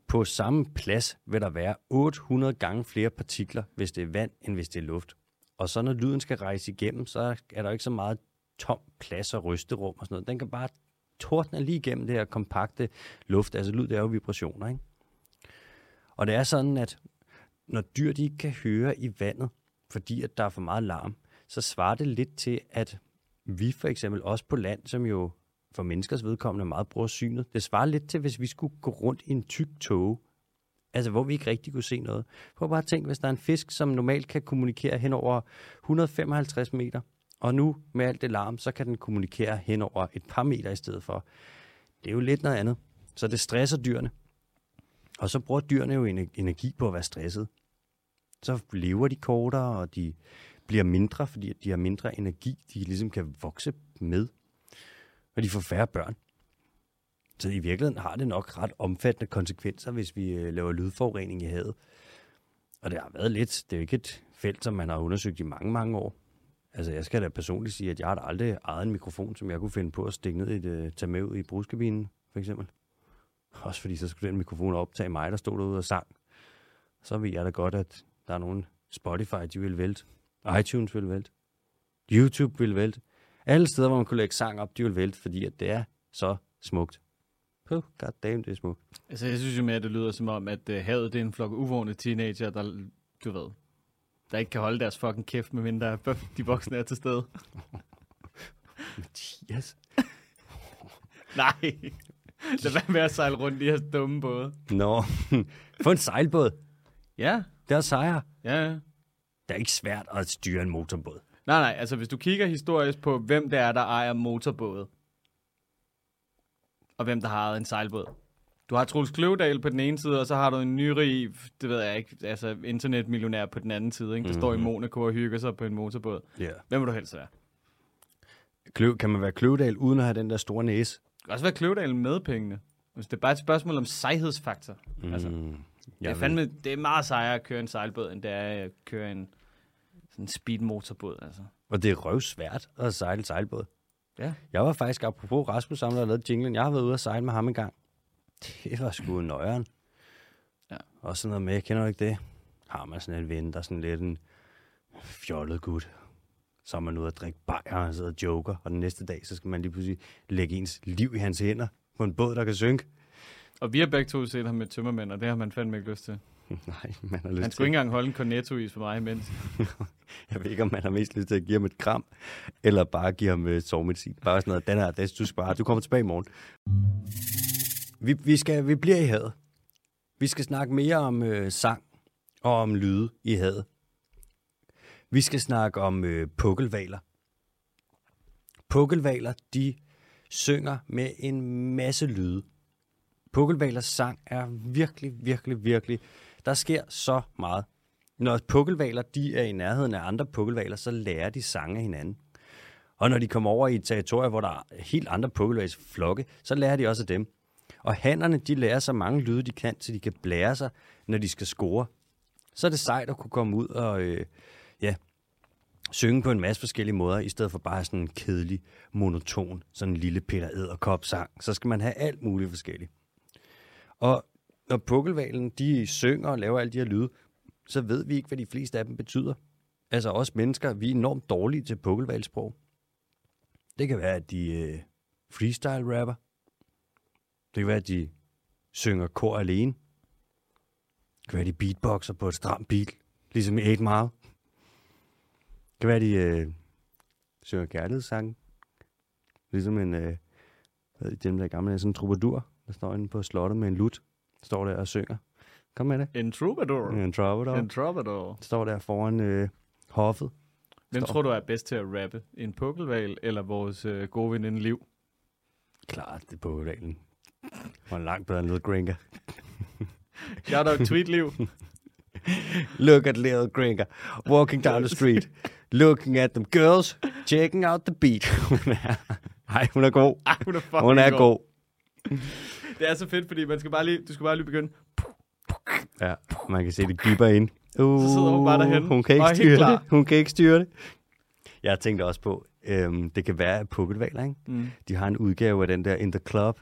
på samme plads vil der være 800 gange flere partikler, hvis det er vand, end hvis det er luft. Og så når lyden skal rejse igennem, så er der ikke så meget tom plads og rysterum og sådan noget. Den kan bare tordne lige igennem det her kompakte luft. Altså lyd, det er jo vibrationer, ikke? Og det er sådan, at når dyr de ikke kan høre i vandet, fordi at der er for meget larm, så svarer det lidt til, at vi for eksempel også på land, som jo for menneskers vedkommende meget bruger synet, det svarer lidt til, hvis vi skulle gå rundt i en tyk tog, Altså, hvor vi ikke rigtig kunne se noget. Prøv bare at tænke, hvis der er en fisk, som normalt kan kommunikere hen over 155 meter, og nu med alt det larm, så kan den kommunikere hen over et par meter i stedet for. Det er jo lidt noget andet. Så det stresser dyrene. Og så bruger dyrene jo energi på at være stresset. Så lever de kortere, og de bliver mindre, fordi de har mindre energi, de ligesom kan vokse med. Og de får færre børn. Så i virkeligheden har det nok ret omfattende konsekvenser, hvis vi øh, laver lydforurening i havet. Og det har været lidt, det er jo ikke et felt, som man har undersøgt i mange, mange år. Altså jeg skal da personligt sige, at jeg har aldrig ejet en mikrofon, som jeg kunne finde på at stikke ned i et, øh, tage med ud i brugskabinen, for eksempel. Også fordi så skulle den mikrofon optage mig, der stod derude og sang. Så ved jeg da godt, at der er nogen Spotify, de vil vælte iTunes vil vælte. YouTube vil vælte. Alle steder, hvor man kunne lægge sang op, de vil vælte, fordi at det er så smukt. Puh, goddamn, det er smukt. Altså, jeg synes jo mere, at det lyder som om, at uh, havet det er en flok uvågne teenager, der, du ved, der ikke kan holde deres fucking kæft, medmindre de voksne er til stede. Mathias. Nej. Lad være med at sejle rundt i her dumme både. Nå, få en sejlbåd. Ja. Det er sejr. Ja, ja. Det er ikke svært at styre en motorbåd. Nej, nej, altså hvis du kigger historisk på, hvem det er, der ejer motorbåde, og hvem der har ejet en sejlbåd. Du har Troels Kløvedal på den ene side, og så har du en nyrig, det ved jeg ikke, altså internetmillionær på den anden side, ikke? der mm-hmm. står i Monaco og hygger sig på en motorbåd. Yeah. Hvem vil du helst være? Kløv, kan man være Kløvedal uden at have den der store næse? Det kan også være Kløvedal med pengene. Altså, det er bare et spørgsmål om sejhedsfaktor. Mm. Altså, Mm, det, er fandme, det er meget sejere at køre en sejlbåd, end det er at køre en sådan en speedmotorbåd. Altså. Og det er røvsvært at sejle sejlbåd. Ja. Jeg var faktisk, apropos Rasmus Samler, der lavede jinglen, jeg har været ude at sejle med ham en gang. Det var sgu nøjeren. Ja. Og sådan noget med, kender du ikke det? Har man sådan en ven, der er sådan lidt en fjollet gut. Så er man ude at drikke bajer, og sidder og joker, og den næste dag, så skal man lige pludselig lægge ens liv i hans hænder på en båd, der kan synke. Og vi har begge to set ham med tømmermænd, og det har man fandme ikke lyst til. Nej, man har lyst Han til. skulle ikke engang holde en cornetto-is for mig imens. Jeg ved ikke, om man har mest lyst til at give ham et kram, eller bare give ham øh, sovemedicin. Bare sådan noget, den her, det, du bare, du kommer tilbage i morgen. Vi, vi, skal, vi bliver i havet. Vi skal snakke mere om øh, sang og om lyde i havet. Vi skal snakke om øh, pukkelvaler. Pukkelvaler, de synger med en masse lyde. Pukkelvalers sang er virkelig, virkelig, virkelig... Der sker så meget. Når pukkelvaler de er i nærheden af andre pukkelvaler, så lærer de sange af hinanden. Og når de kommer over i et territorium, hvor der er helt andre pukkelvalers flokke, så lærer de også af dem. Og hannerne, de lærer så mange lyde, de kan, så de kan blære sig, når de skal score. Så er det sejt at kunne komme ud og øh, ja, synge på en masse forskellige måder, i stedet for bare sådan en kedelig, monoton, sådan en lille Peter Edderkop sang. Så skal man have alt muligt forskelligt. Og når pukkelvalen, de synger og laver alle de her lyde, så ved vi ikke, hvad de fleste af dem betyder. Altså os mennesker, vi er enormt dårlige til pukkelvalsprog. Det kan være, at de øh, freestyle-rapper. Det kan være, at de synger kor alene. Det kan være, at de beatboxer på et stramt beat, ligesom i 8 Mile. Det kan være, at de øh, synger kærlighedssange. Ligesom en, øh, hvad er det, dem der gamle, sådan en troubadour, der står inde på slottet med en lut, står der og synger. Kom med det. En troubadour. En troubadour. En troubadour. Står der foran øh, hoffet. Hvem Står. tror du er bedst til at rappe? En pukkelval eller vores øh, gode veninde Liv? Klart, det er på reglen. Og langt bedre end Little Grinker. Shout out Tweet Liv. Look at Little Grinker walking down the street. Looking at them girls. Checking out the beat. Hun er, ej, hun er god. Ej, hun er Hun er god. Det er så fedt, fordi man skal bare lige, du skal bare lige begynde. Ja, man kan se det gipper ind. Uh, Så sidder hun bare derhenne Hun kan ikke og styre det. Hun kan ikke styre det. Jeg tænkte også på, øhm, det kan være pukkelvaler, ikke? Mm. De har en udgave af den der In The Club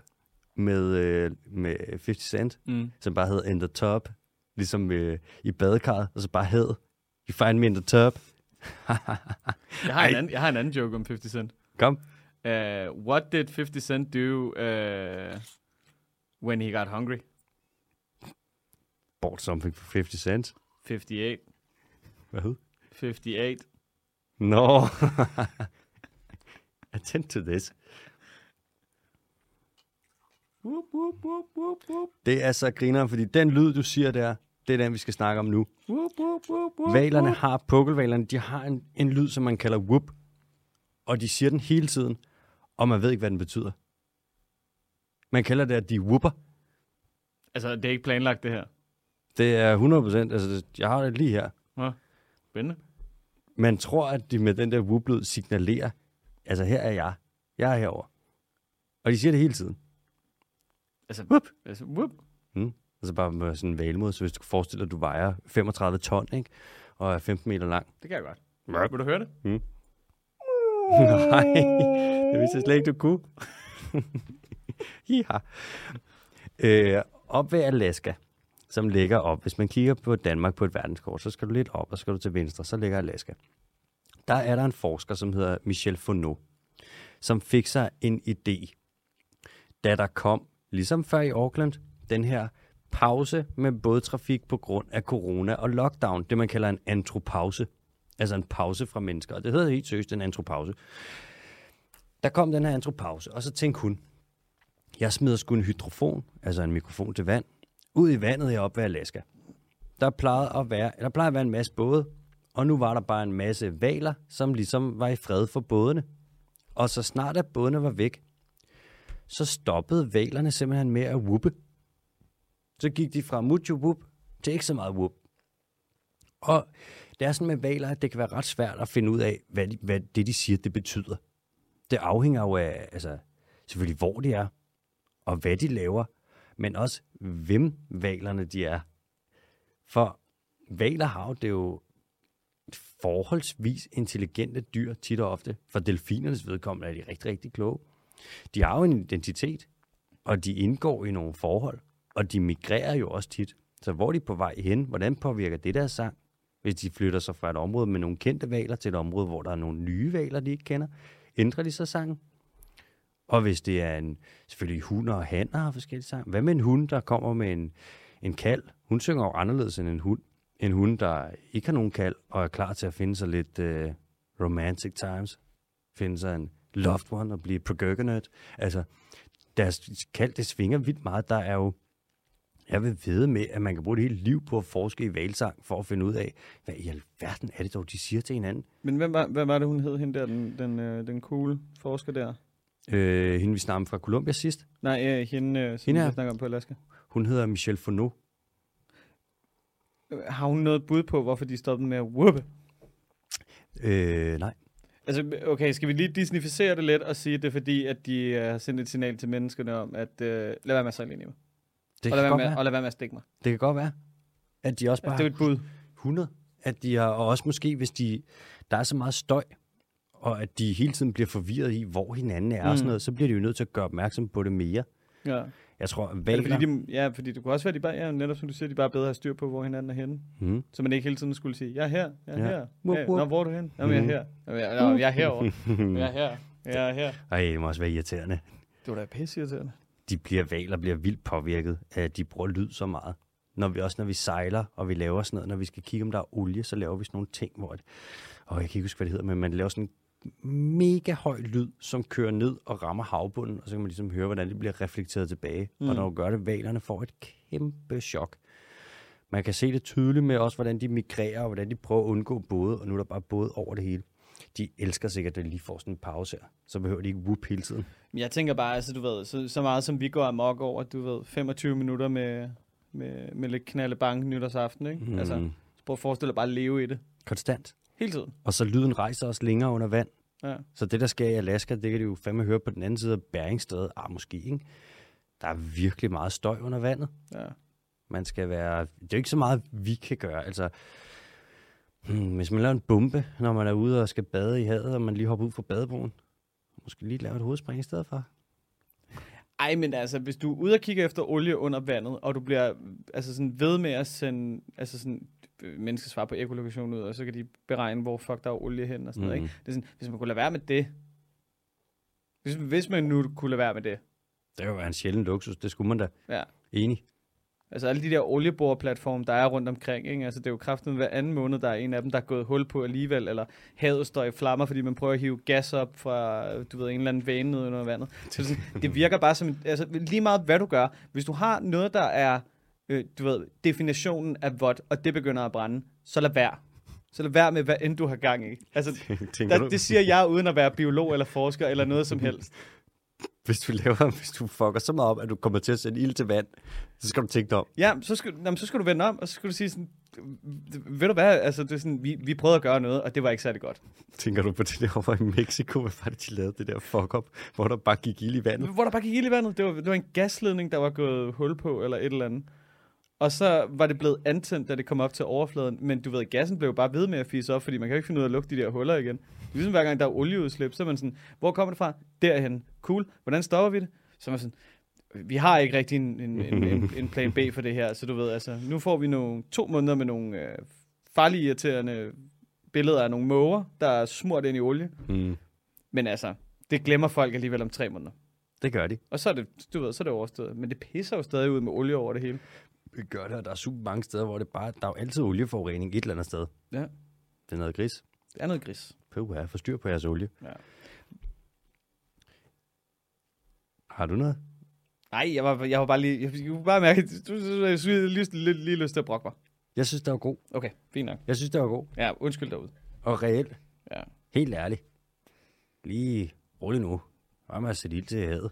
med, øh, med 50 Cent, Mm. som bare hedder In The Top. Ligesom øh, i badekarret, og så bare hed You find me in the top. Jeg, har en anden, jeg har en anden joke om 50 Cent. Kom. Uh, what did 50 Cent do uh, when he got hungry? Bought something for 50 cents. 58. Hvad? 58. No. Attend to this. Whoop, whoop, whoop, whoop, whoop. Det er så griner, fordi den lyd, du siger der, det er den, vi skal snakke om nu. Whoop, whoop, whoop, whoop, Valerne har, pukkelvalerne, de har en, en lyd, som man kalder whoop. Og de siger den hele tiden, og man ved ikke, hvad den betyder. Man kalder det, at de whooper. Altså, det er ikke planlagt, det her. Det er 100 altså det- jeg har det lige her. Spændende. Man tror, at de med den der whoop-lyd signalerer, altså her er jeg, jeg er herover. Og de siger det hele tiden. Altså, Whoop. altså whoop. Altså bare med sådan en valmod, så hvis du forestiller, at du vejer 35 ton, ikke? Og er 15 meter lang. Det kan jeg godt. Whoop. Vil du høre det? Nej, det vidste jeg slet ikke, du kunne. ja. Øh, op ved Alaska, som ligger op. Hvis man kigger på Danmark på et verdenskort, så skal du lidt op, og så skal du til venstre, så ligger Alaska. Der er der en forsker, som hedder Michel Fourneau, som fik sig en idé, da der kom, ligesom før i Auckland, den her pause med bådtrafik på grund af corona og lockdown, det man kalder en antropause. Altså en pause fra mennesker, og det hedder helt seriøst en antropause. Der kom den her antropause, og så tænkte hun, jeg smider sgu en hydrofon, altså en mikrofon til vand, ud i vandet heroppe ved Alaska. Der plejede at være, der plejede at være en masse både, og nu var der bare en masse valer, som ligesom var i fred for bådene. Og så snart at bådene var væk, så stoppede valerne simpelthen med at whoope. Så gik de fra mucho whoop til ikke så meget whoop. Og det er sådan med valer, at det kan være ret svært at finde ud af, hvad, de, hvad det, de siger, det betyder. Det afhænger jo af, altså, selvfølgelig hvor de er, og hvad de laver, men også hvem valerne de er. For valer har jo, det er jo forholdsvis intelligente dyr tit og ofte. For delfinernes vedkommende er de rigtig, rigtig kloge. De har jo en identitet, og de indgår i nogle forhold, og de migrerer jo også tit. Så hvor er de på vej hen? Hvordan påvirker det deres sang? Hvis de flytter sig fra et område med nogle kendte valer til et område, hvor der er nogle nye valer, de ikke kender, ændrer de så sangen? Og hvis det er en, selvfølgelig hund og hanner har forskellige sang. Hvad med en hund, der kommer med en, en kald? Hun synger jo anderledes end en hund. En hund, der ikke har nogen kald, og er klar til at finde sig lidt uh, romantic times. Finde sig en loved one og blive progurginate. Altså, deres kald, det svinger vildt meget. Der er jo jeg vil vide med, at man kan bruge et helt liv på at forske i valsang, for at finde ud af, hvad i alverden er det dog, de siger til hinanden. Men hvem var, hvad var det, hun hed, hende der, den, den, øh, den cool forsker der? Øh, hende, vi snakkede fra Columbia sidst. Nej, øh, hende, øh, som Hende vi her? snakker om på Alaska. Hun hedder Michelle Fourneau. Øh, Har hun noget bud på, hvorfor de stoppede med at whoop? Øh, nej. Altså, okay, skal vi lige disnificere det lidt og sige, at det er fordi, at de øh, har sendt et signal til menneskerne om, at øh, lad være med at sejle ind i mig. Det Og lad, være godt med, være. og lad være med at stikke mig. det kan godt være, at de også bare Altså, det er et bud. 100. At de har, og også måske, hvis de, der er så meget støj, og at de hele tiden bliver forvirret i, hvor hinanden er mm. og sådan Mm. noget, så bliver de jo nødt til at gøre opmærksom på det mere. Ja. Jeg tror, Er valer... fordi, de, ja, fordi det kunne også være, at de bare, ja, netop som du siger, de bare bedre har styr på, hvor hinanden er henne. hmm. Så man ikke hele tiden skulle sige, jeg er her, jeg er Ja. her. Wup, wup. Nå, hvor er du hen? Jamen, jeg er her. Jamen, jeg, nå, jeg er herovre. Jeg er her. Jeg er her. Ej, det må også være irriterende. Det var da pisseirriterende. de bliver valer bliver vildt påvirket af, at de bruger lyd så meget. Når vi, også når vi sejler, og vi laver sådan noget, når vi skal kigge, om der er olie, så laver vi sådan nogle ting, hvor... Et, åh, jeg kan ikke huske, hvad det hedder, men man laver sådan en mega høj lyd, som kører ned og rammer havbunden, og så kan man ligesom høre, hvordan det bliver reflekteret tilbage. Mm. Og når du gør det, valerne får et kæmpe chok. Man kan se det tydeligt med også, hvordan de migrerer, og hvordan de prøver at undgå både, og nu er der bare både over det hele. De elsker sikkert, at de lige får sådan en pause her. Så behøver de ikke whoop hele tiden. Jeg tænker bare, altså du ved, så, så meget som vi går amok over, du ved, 25 minutter med, med, med lidt knalde bank nytårsaften, ikke? Mm. Altså, så prøv at forestille dig bare at leve i det. Konstant. Hele tiden. Og så lyden rejser også længere under vand. Ja. Så det, der sker i Alaska, det kan de jo fandme høre på den anden side af Beringstrædet. Ah, måske, ikke? Der er virkelig meget støj under vandet. ja. Man skal være... Det er jo ikke så meget, vi kan gøre. Altså, hmm, hvis man laver en bombe, når man er ude og skal bade i havet, og man lige hopper ud fra badebroen, måske lige lave et hovedspring i stedet for. Ej, men altså, hvis du er ude og kigge efter olie under vandet, og du bliver altså sådan ved med at sende altså sådan, mennesker svar på ekolokation ud, og så kan de beregne, hvor fuck der er olie hen og sådan noget, Mhm. ikke? Det er sådan, hvis man kunne lade være med det, hvis, hvis man nu kunne lade være med det, Det er jo en sjælden luksus, det skulle man da. ja. Enig. Altså alle de der olieboreplatforme, der er rundt omkring, ikke? Altså det er jo kraften hver anden måned, der er en af dem, der er gået hul på alligevel, eller havet står i flammer, fordi man prøver at hive gas op fra, du ved, en eller anden vane ned under vandet. Så det, sådan, det virker bare som, altså lige meget hvad du gør, hvis du har noget, der er, øh, du ved, definitionen af vådt, og det begynder at brænde, så lad være. Så lad være med, hvad end du har gang i. Altså, der, det siger jeg uden at være biolog eller forsker eller noget som helst. Hvis du laver, hvis du fucker så meget op, at du kommer til at sætte ild til vand, så skal du tænke dig om. Ja, så skal, jamen, så skal du vende om, og så skal du sige sådan, ved du hvad, altså det er sådan, vi, vi prøvede at gøre noget, og det var ikke særlig godt. Tænker du på det der over i Mexico, hvad var det, de lavede det der fuck up, hvor der bare gik ild i vandet? Hvor der bare gik ild i vandet, det var, det var en gasledning, der var gået hul på, eller et eller andet. Og så var det blevet antændt, da det kom op til overfladen, men du ved, gassen blev bare ved med at fise op, fordi man kan jo ikke finde ud af at lukke de der huller igen. Ligesom hver gang, der er olieudslip, så er man sådan, hvor kommer det fra? Derhen. Cool. Hvordan stopper vi det? Så er man sådan, vi har ikke rigtig en, en, en, en, en plan B for det her, så du ved, altså, nu får vi nogle to måneder med nogle øh, farlige, irriterende billeder af nogle måger, der er smurt ind i olie. Mm. Men altså, det glemmer folk alligevel om tre måneder. Det gør de. Og så er det, du ved, så er det overstået. Men det pisser jo stadig ud med olie over det hele. Gør det, og der er super mange steder, hvor det bare, der er jo altid olieforurening et eller andet sted. Ja. Det er noget gris. Det er noget gris. Puh, jeg får styr på jeres olie. Ja. Har du noget? Nej, jeg var, jeg var bare lige... Jeg, jeg kunne bare mærke, du, du lige, lige, lige lyst til at brokke mig. Jeg synes, det var god. Okay, fint nok. Jeg synes, det var god. Ja, undskyld derude. Og reelt. Ja. Helt ærligt. Lige rolig nu. Bare med at sætte ild til havet.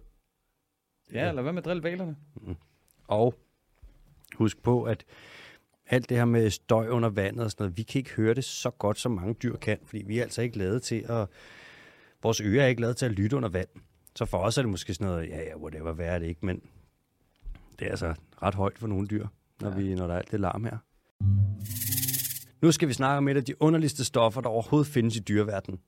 Ja, eller hvad med at drille valerne? Og husk på, at alt det her med støj under vandet og sådan noget, vi kan ikke høre det så godt, som mange dyr kan, fordi vi er altså ikke lavet til at... Vores ører er ikke lavet til at lytte under vand. Så for os er det måske sådan noget, ja, ja, whatever, hvad er det ikke, men det Det er altså ret højt for nogle dyr, når, ja. vi, når der er alt det larm her. Nu skal vi snakke om et af de underligste stoffer, der overhovedet findes i dyreverdenen.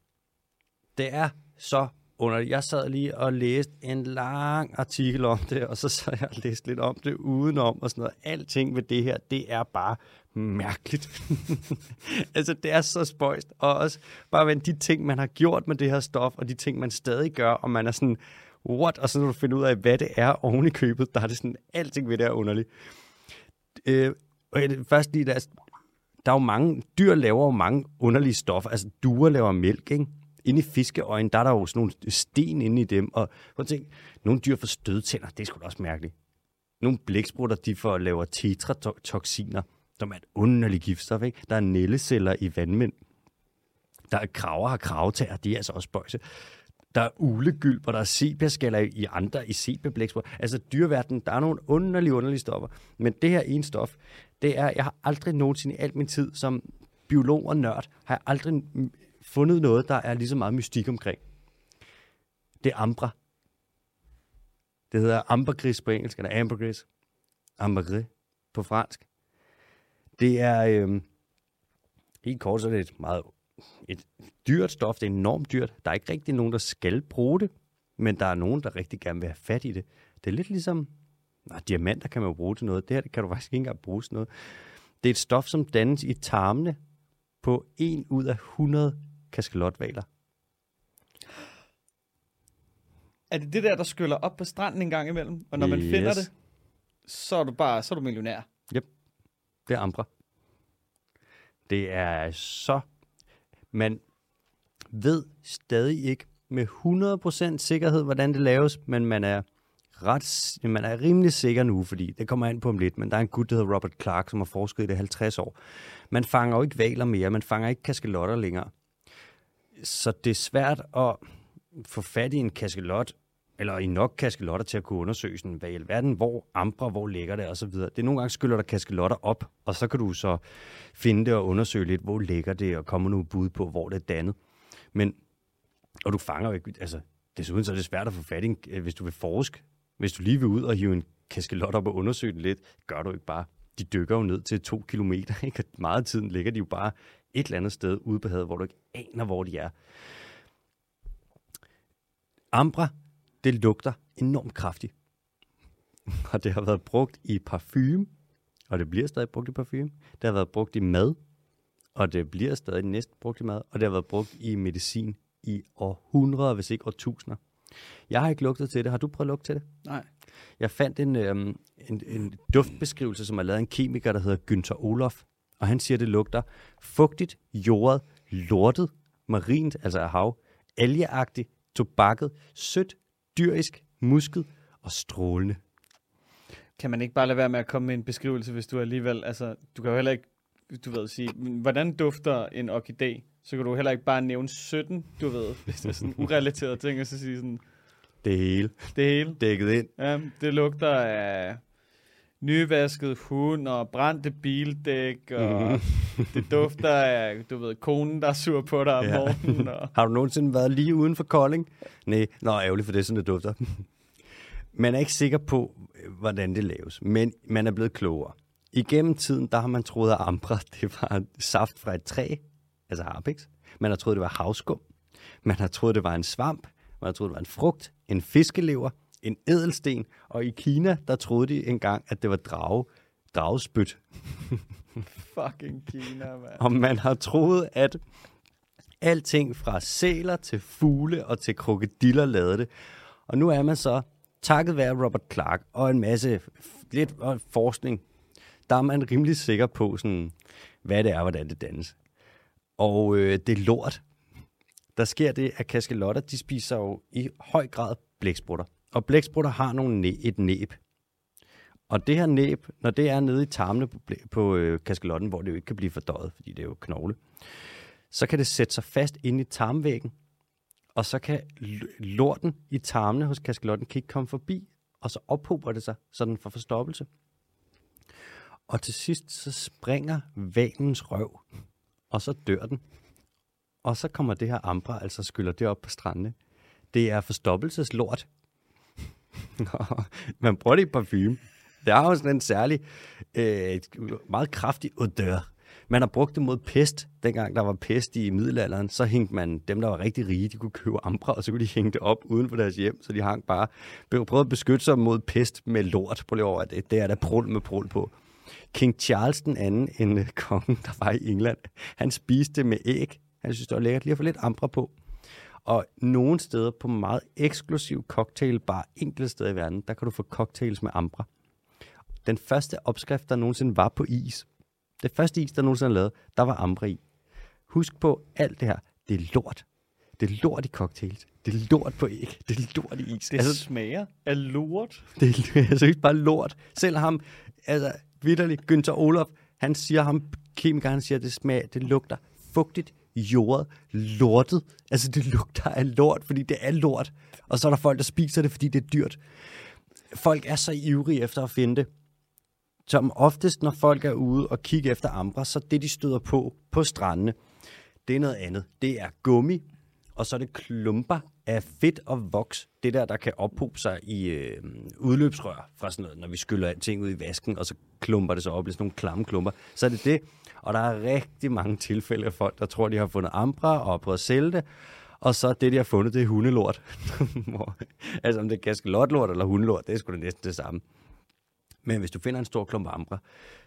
Det er så under Jeg sad lige og læste en lang artikel om det, og så sad jeg og læste lidt om det udenom og sådan noget. Alting ved det her, det er bare mærkeligt. altså, det er så spøjst. Og også bare ved de ting, man har gjort med det her stof, og de ting, man stadig gør, og man er sådan, what? Og så når du finder ud af, hvad det er oven i købet, der er det sådan, alting ved det er underligt. Øh, og først lige der, der er jo mange, dyr laver jo mange underlige stoffer. Altså, duer laver mælk, ikke? Inde i fiskeøjen, der er der jo sådan nogle sten inde i dem. Og prøv at tænke, nogle dyr får stødtænder, det er sgu da også mærkeligt. Nogle blæksprutter, de får laver tetratoxiner, som er et underligt giftstof. Ikke? Der er nælleceller i vandmænd. Der er kraver har kravtager, de er altså også bøjse. Der er ulegylp, og der er sepiaskaller i andre i sepiablæksprutter. Altså dyreverdenen, der er nogle underlige, underlige stoffer. Men det her ene stof, det er, jeg har aldrig nogensinde i al min tid som biolog og nørd, har jeg aldrig fundet noget, der er lige så meget mystik omkring. Det er ambra. Det hedder ambergris på engelsk, eller ambergris. Ambergris på fransk. Det er, øh, helt kort, så er det et meget et dyrt stof. Det er enormt dyrt. Der er ikke rigtig nogen, der skal bruge det, men der er nogen, der rigtig gerne vil have fat i det. Det er lidt ligesom, nej, diamanter kan man jo bruge til noget. Det her det kan du faktisk ikke engang bruge til noget. Det er et stof, som dannes i tarmene på en ud af 100 kaskelotvaler. Er det det der, der skyller op på stranden en gang imellem? Og når man yes. finder det, så er du bare så er du millionær. Yep. Det er Ambra. Det er så... Man ved stadig ikke med 100% sikkerhed, hvordan det laves, men man er ret, man er rimelig sikker nu, fordi det kommer ind på om lidt, men der er en gut, der hedder Robert Clark, som har forsket i det 50 år. Man fanger jo ikke valer mere, man fanger ikke kaskelotter længere. Så det er svært at få fat i en kaskelot, eller i nok kaskelotter til at kunne undersøge sådan, hvad i alverden, hvor ambra, hvor ligger det, og så videre. Det er nogle gange skyller der kaskelotter op, og så kan du så finde det og undersøge lidt, hvor ligger det, og komme nogle bud på, hvor det er dannet. Men, og du fanger jo ikke, altså, desuden så er det svært at få fat i, øh, hvis du vil forske. Hvis du lige vil ud og hive en kaskelot op og undersøge den lidt, gør du ikke bare. De dykker jo ned til to kilometer, ikke? meget af tiden ligger de jo bare et eller andet sted ude på havet, hvor du ikke aner, hvor de er. Ambra, det lugter enormt kraftigt. Og det har været brugt i parfume, og det bliver stadig brugt i parfume. Det har været brugt i mad, og det bliver stadig næsten brugt i mad, og det har været brugt i medicin i århundreder, hvis ikke årtusinder. Jeg har ikke lugtet til det. Har du prøvet at lugte til det? Nej. Jeg fandt en, øhm, en, en duftbeskrivelse, som er lavet af en kemiker, der hedder Günther Olof, og han siger, at det lugter fugtigt, jordet, lortet, marint, altså af hav, algeagtigt, tobakket, sødt, dyrisk, musket og strålende. Kan man ikke bare lade være med at komme med en beskrivelse, hvis du alligevel, altså, du kan jo heller ikke, du ved, sige, hvordan dufter en orkidé? Så kan du heller ikke bare nævne 17, du ved, hvis det er sådan urelateret ting, og så sige sådan... Det hele. Det hele. Dækket ind. Ja, det lugter af nyvasket hund og brændte bildæk, og mm-hmm. det dufter af, du ved, konen, der er sur på dig om ja. morgenen. Og... Har du nogensinde været lige uden for Kolding? Nej, nå, ærgerligt, for det er sådan, det dufter. man er ikke sikker på, hvordan det laves, men man er blevet klogere. Igennem tiden, der har man troet, at ambra, det var saft fra et træ, altså harpix. Man har troet, det var havskum. Man har troet, det var en svamp. Man har troet, det var en frugt, en fiskelever, en edelsten, og i Kina, der troede de engang, at det var drage, dragespyt. Fucking Kina, man. Og man har troet, at alting fra sæler til fugle og til krokodiller lavede det. Og nu er man så, takket være Robert Clark og en masse lidt forskning, der er man rimelig sikker på, sådan, hvad det er, hvordan det dannes. Og øh, det er lort. Der sker det, at kaskelotter, de spiser jo i høj grad blæksprutter. Og blæksprutter har nogle næ- et næb. Og det her næb, når det er nede i tarmene på, på øh, kaskelotten, hvor det jo ikke kan blive fordøjet, fordi det er jo knogle, så kan det sætte sig fast inde i tarmvæggen, og så kan lorten i tarmene hos kaskelotten ikke komme forbi, og så ophober det sig, så den får forstoppelse. Og til sidst så springer vanens røv, og så dør den. Og så kommer det her ambra, altså skyller det op på strandene. Det er forstoppelseslort, man bruger det i parfume. Det har jo sådan en særlig, øh, meget kraftig odør. Man har brugt det mod pest. Dengang der var pest i middelalderen, så hængte man, dem der var rigtig rige, de kunne købe ambra, og så kunne de hænge det op uden for deres hjem, så de hang bare, prøvede at beskytte sig mod pest med lort. Prøv lige over, det, det er der prul med prul på. King Charles den anden, en øh, konge, der var i England, han spiste det med æg. Han synes, det var lækkert lige at få lidt ambra på. Og nogle steder på meget eksklusiv cocktailbar, enkelte steder i verden, der kan du få cocktails med ambra. Den første opskrift, der nogensinde var på is, det første is, der nogensinde er lavet, der var ambra i. Husk på, alt det her, det er lort. Det er lort i cocktails. Det er lort på æg. Det er lort i is. Det altså, smager af lort. Det er altså ikke bare lort. Selv ham, altså vidderligt, Günther Olof, han siger ham, kemikeren, han siger, det smager, det lugter fugtigt, jordet, lortet. Altså det lugter af lort, fordi det er lort. Og så er der folk, der spiser det, fordi det er dyrt. Folk er så ivrige efter at finde det. Som oftest, når folk er ude og kigger efter ambra, så det, de støder på på strandene, det er noget andet. Det er gummi, og så er det klumper af fedt og voks. Det der, der kan ophobe sig i øh, udløbsrør fra sådan noget, når vi skyller ting ud i vasken, og så klumper det sig op i sådan nogle klamme klumper. Så er det det. Og der er rigtig mange tilfælde af folk, der tror, de har fundet ambra og prøvet at sælge det, og så det, de har fundet, det er hundelort. altså om det er kaskelotlort eller hundelort, det er sgu da næsten det samme. Men hvis du finder en stor klump ambra,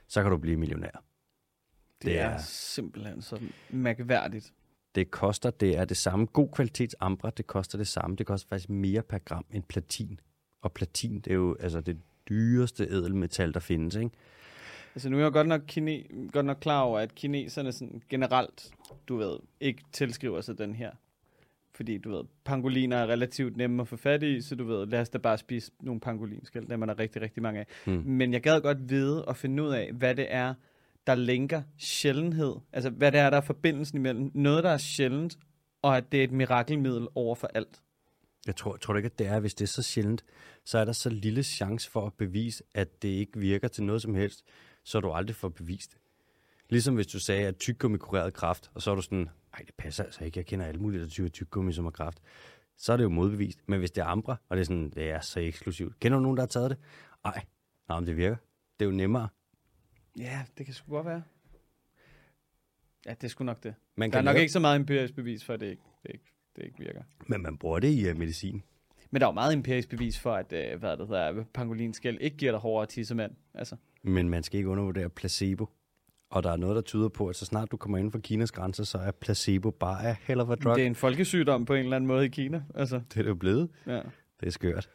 så kan du blive millionær. Det, det er, er simpelthen så mærkværdigt. Det koster, det er det samme. God kvalitets ambra, det koster det samme. Det koster faktisk mere per gram end platin. Og platin, det er jo altså det dyreste edelmetal, der findes, ikke? Altså nu er jeg godt nok, kine, godt nok klar over, at kineserne sådan generelt, du ved, ikke tilskriver sig den her. Fordi du ved, pangoliner er relativt nemme at få fat i, så du ved, lad os da bare spise nogle pangolinskæld, dem er der rigtig, rigtig mange af. Hmm. Men jeg gad godt vide og finde ud af, hvad det er, der linker sjældenhed. Altså, hvad det er, der er forbindelsen imellem noget, der er sjældent, og at det er et mirakelmiddel over for alt. Jeg tror, tror du ikke, at det er, hvis det er så sjældent, så er der så lille chance for at bevise, at det ikke virker til noget som helst, så du aldrig får bevist det. Ligesom hvis du sagde, at tyggegummi kurerede kraft, og så er du sådan, nej, det passer altså ikke, jeg kender alle mulige, der tykker tyggegummi, som har kraft. Så er det jo modbevist. Men hvis det er ambra, og det er sådan, det er så eksklusivt. Kender du nogen, der har taget det? Nej, nej, men det virker. Det er jo nemmere. Ja, det kan sgu godt være. Ja, det er sgu nok det. Man der er nok lave... ikke så meget empirisk bevis for, at det ikke, det ikke, det ikke virker. Men man bruger det i uh, medicin. Men der er jo meget empirisk bevis for, at uh, hvad det hedder, pangolinskæld ikke giver dig hårdere tissemand. Altså. Men man skal ikke undervurdere placebo. Og der er noget, der tyder på, at så snart du kommer inden for Kinas grænser, så er placebo bare a hell of a drug. Det er en folkesygdom på en eller anden måde i Kina. Altså. Det er det jo blevet. Ja. Det er skørt.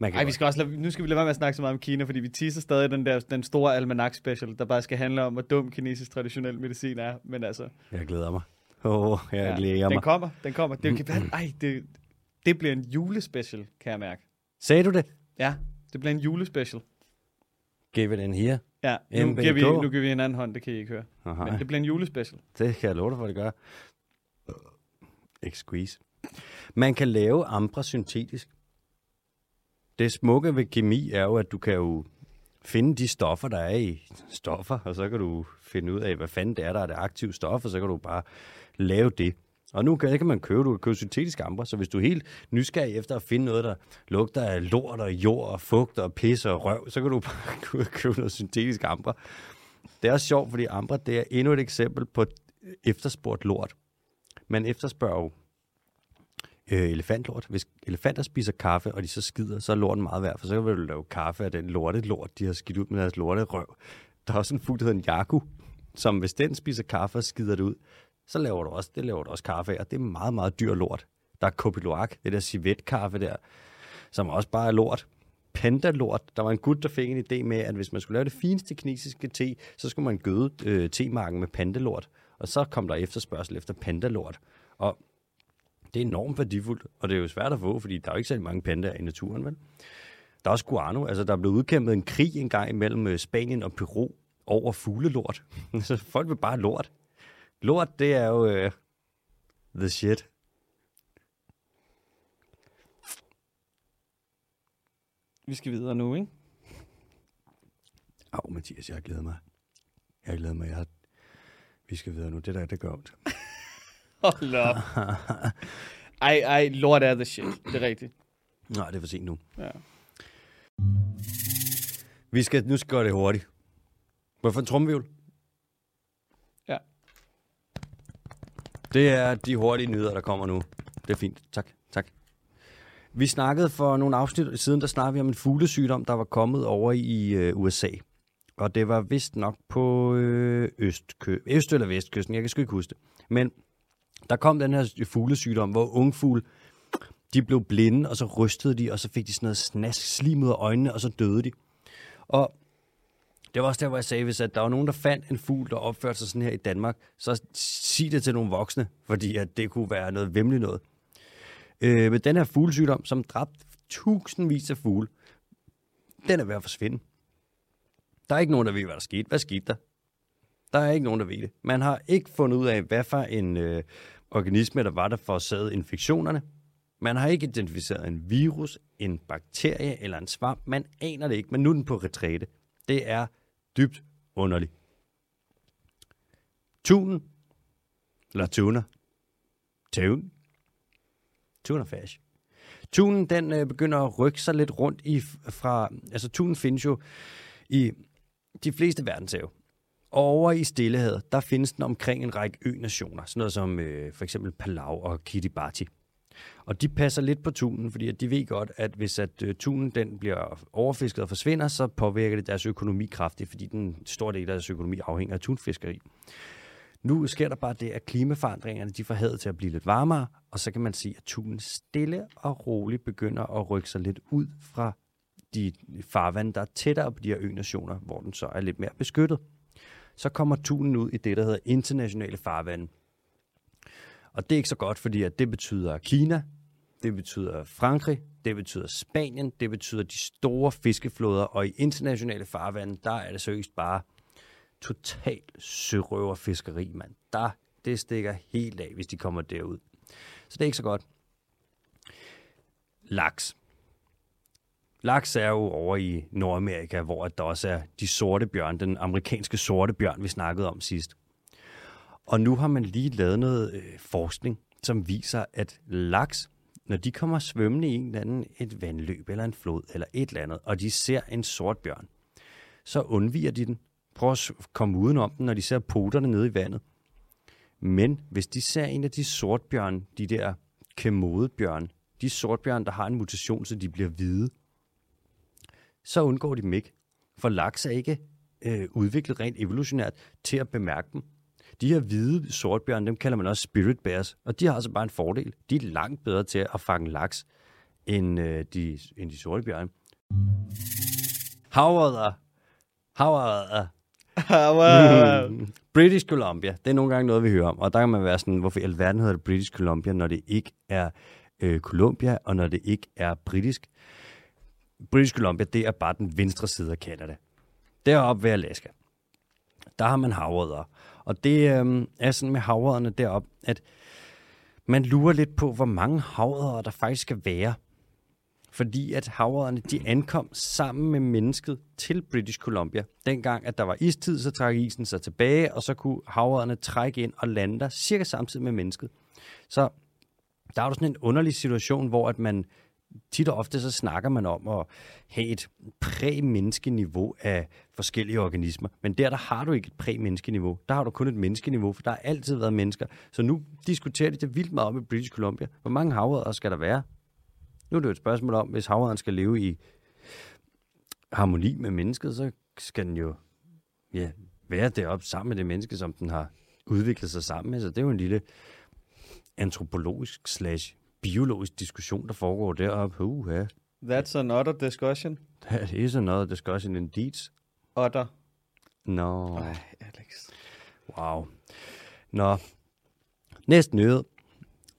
Man kan Ej, vi skal også lade, nu skal vi lade være med at snakke så meget om Kina, fordi vi teaser stadig den der den store almanak special, der bare skal handle om, hvor dum kinesisk traditionel medicin er. Men altså... Jeg glæder mig. Åh, oh, jeg ja, glæder mig. Den kommer, den kommer. Det, kan, ej, det, det bliver en julespecial, kan jeg mærke. Sagde du det? Ja, det bliver en julespecial. Give it in here. Ja, nu giver, vi, nu giver vi en anden hånd, det kan I ikke høre. Aha. Men det bliver en julespecial. Det kan jeg love dig for, det gør. Ikke squeeze. Man kan lave ambra syntetisk. Det smukke ved kemi er jo, at du kan jo finde de stoffer, der er i stoffer, og så kan du finde ud af, hvad fanden det er, der er det aktive stof, og så kan du bare lave det. Og nu kan, kan man købe, du kan købe syntetisk amber, så hvis du er helt nysgerrig efter at finde noget, der lugter af lort og jord og fugt og pis og røv, så kan du bare købe noget syntetisk amber. Det er også sjovt, fordi amber, det er endnu et eksempel på efterspurgt lort. Man efterspørger jo øh, elefantlort. Hvis elefanter spiser kaffe, og de så skider, så er lorten meget værd, for så vil du lave kaffe af den lorte lort, de har skidt ud med deres lorte røv. Der er også en fugl, der hedder en jaku, som hvis den spiser kaffe og skider det ud, så laver du også, det laver du også kaffe og det er meget, meget dyr lort. Der er kopiloak, det der civetkaffe der, som også bare er lort. Panda-lort. Der var en gut, der fik en idé med, at hvis man skulle lave det fineste kinesiske te, så skulle man gøde øh, temarken med pandalort. Og så kom der efterspørgsel efter pandalort. Og det er enormt værdifuldt, og det er jo svært at få, fordi der er jo ikke så mange pandaer i naturen, vel? Der er også guano. Altså, der er blevet udkæmpet en krig engang imellem øh, Spanien og Peru over fuglelort. så folk vil bare lort. Lort, det er jo uh, the shit. Vi skal videre nu, ikke? Åh, oh, Mathias, jeg glæder mig. Jeg glæder mig. Jeg... Vi skal videre nu. Det der, det gør ondt. Hold op. ej, ej, lort er the shit. Det er rigtigt. Nej, det er for sent nu. Ja. Vi skal, nu skal gøre det hurtigt. Hvorfor en trumvivl? Ja. Det er de hurtige nyheder, der kommer nu. Det er fint. Tak. Tak. Vi snakkede for nogle afsnit siden, der snakkede vi om en fuglesygdom, der var kommet over i øh, USA. Og det var vist nok på øh, østkø, øst- eller vestkysten, jeg kan sgu ikke huske det. Men der kom den her fuglesygdom, hvor ungfugle, de blev blinde, og så rystede de, og så fik de sådan noget snask slim ud af øjnene, og så døde de. Og det var også der, hvor jeg sagde, hvis at der var nogen, der fandt en fugl, der opførte sig sådan her i Danmark, så sig det til nogle voksne, fordi at det kunne være noget vemmeligt noget. Øh, med den her fuglesygdom, som dræbte tusindvis af fugle, den er ved at forsvinde. Der er ikke nogen, der ved, hvad der skete. Hvad skete der? Der er ikke nogen, der ved det. Man har ikke fundet ud af, hvad for en øh, organisme, der var, der forårsagede infektionerne. Man har ikke identificeret en virus, en bakterie eller en svamp. Man aner det ikke, men nu er den på retræte. Det er dybt underlig. Tunen, eller tuner, tun, tunerfash. Tunen, den øh, begynder at rykke sig lidt rundt i, fra, altså tunen findes jo i de fleste verdenshave. Over i Stillehavet, der findes den omkring en række ø-nationer, sådan noget som øh, for eksempel Palau og Kiribati. Og de passer lidt på tunen, fordi at de ved godt, at hvis at øh, tunen den bliver overfisket og forsvinder, så påvirker det deres økonomi kraftigt, fordi den store del af deres økonomi afhænger af tunfiskeri. Nu sker der bare det, at klimaforandringerne de får havet til at blive lidt varmere, og så kan man sige, at tunen stille og roligt begynder at rykke sig lidt ud fra de farvande, der er tættere på de her ø-nationer, hvor den så er lidt mere beskyttet. Så kommer tunen ud i det, der hedder internationale farvande. Og det er ikke så godt, fordi at det betyder Kina, det betyder Frankrig, det betyder Spanien, det betyder de store fiskeflåder, og i internationale farvande, der er det seriøst bare totalt sørøverfiskeri, mand. Der, det stikker helt af, hvis de kommer derud. Så det er ikke så godt. Laks. Laks er jo over i Nordamerika, hvor der også er de sorte bjørn, den amerikanske sorte bjørn, vi snakkede om sidst. Og nu har man lige lavet noget øh, forskning, som viser, at laks, når de kommer svømmende i en eller anden, et vandløb eller en flod eller et eller andet, og de ser en sort bjørn, så undviger de den. Prøv at komme udenom den, når de ser poterne nede i vandet. Men hvis de ser en af de sortbjørn, de der kemodebjørn, de sortbjørn, der har en mutation, så de bliver hvide, så undgår de dem ikke. For laks er ikke øh, udviklet rent evolutionært til at bemærke dem. De her hvide sortbjørn, dem kalder man også spirit bears, og de har altså bare en fordel. De er langt bedre til at fange laks end, øh, de, end de sorte bjørn. Havredder. Havredder. Mm. British Columbia, det er nogle gange noget, vi hører om. Og der kan man være sådan, hvorfor i alverden hedder det British Columbia, når det ikke er øh, Columbia, og når det ikke er britisk. British Columbia, det er bare den venstre side af Canada. Deroppe ved Alaska, der har man havrødder. Og det øh, er sådan med havrødderne derop, at man lurer lidt på, hvor mange havrødder der faktisk skal være. Fordi at havrødderne, de ankom sammen med mennesket til British Columbia. Dengang, at der var istid, så trak isen sig tilbage, og så kunne havrødderne trække ind og lande der cirka samtidig med mennesket. Så der er jo sådan en underlig situation, hvor at man tit og ofte så snakker man om at have et præ-menneskeniveau af forskellige organismer. Men der, der har du ikke et præ-menneskeniveau. Der har du kun et menneskeniveau, for der har altid været mennesker. Så nu diskuterer de det vildt meget om i British Columbia. Hvor mange havrødder skal der være? Nu er det jo et spørgsmål om, hvis havrødderen skal leve i harmoni med mennesket, så skal den jo ja, være deroppe sammen med det menneske, som den har udviklet sig sammen med. Så det er jo en lille antropologisk slash biologisk diskussion, der foregår deroppe. Uh, ja. That's another discussion. That is another discussion indeed. Otter. Nå, Ej, Alex. wow. Nå, næste nyhed.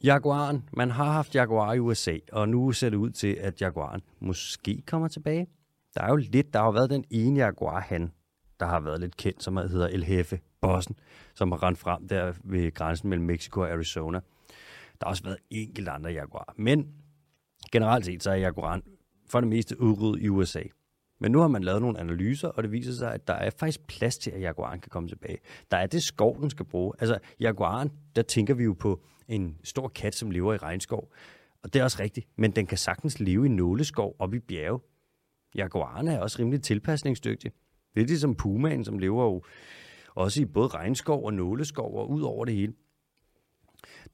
Jaguaren. Man har haft Jaguar i USA, og nu ser det ud til, at Jaguaren måske kommer tilbage. Der er jo lidt, der har været den ene Jaguar, han, der har været lidt kendt, som hedder El Jefe, bossen, som har rendt frem der ved grænsen mellem Mexico og Arizona. Der har også været enkelte andre Jaguar. Men generelt set, så er Jaguaren for det meste udryddet i USA. Men nu har man lavet nogle analyser, og det viser sig, at der er faktisk plads til, at Jaguaren kan komme tilbage. Der er det skov, den skal bruge. Altså, Jaguaren, der tænker vi jo på en stor kat, som lever i regnskov. Og det er også rigtigt, men den kan sagtens leve i nåleskov op i bjerge. Jaguaren er også rimelig tilpasningsdygtig. Det er ligesom pumaen, som lever jo også i både regnskov og nåleskov og ud over det hele.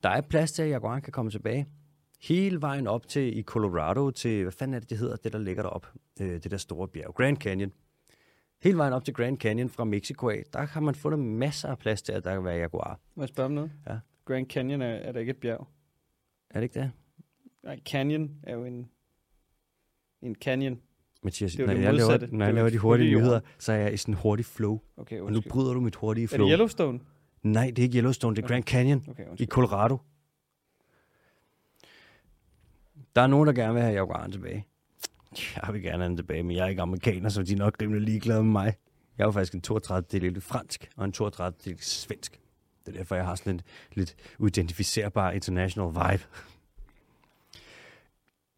Der er plads til, at jaguaren kan komme tilbage. Hele vejen op til i Colorado, til, hvad fanden er det, det hedder, det der ligger derop, øh, det der store bjerg, Grand Canyon. Hele vejen op til Grand Canyon fra Mexico af, der har man fundet masser af plads til, at der kan være jaguar. Må jeg spørge om noget? Ja. Grand Canyon er, er der ikke et bjerg? Er det ikke det? Nej, Canyon er jo en, en canyon. Mathias, Det er når, det jeg laver, modsatte. når Det jeg er laver de hurtige nyheder, så er jeg i sådan en hurtig flow. Okay, Og nu undskyld. bryder du mit hurtige Er flow. det Yellowstone? Nej, det er ikke Yellowstone, det er Okay. Grand Canyon Okay, i. Colorado. Der er nogen, der gerne vil have jaguaren tilbage. Jeg vil gerne have den tilbage, men jeg er ikke amerikaner, så de er nok rimelig ligeglade med mig. Jeg er jo faktisk en 32 del fransk og en 32 del svensk. Det er derfor, jeg har sådan en lidt identificerbar international vibe.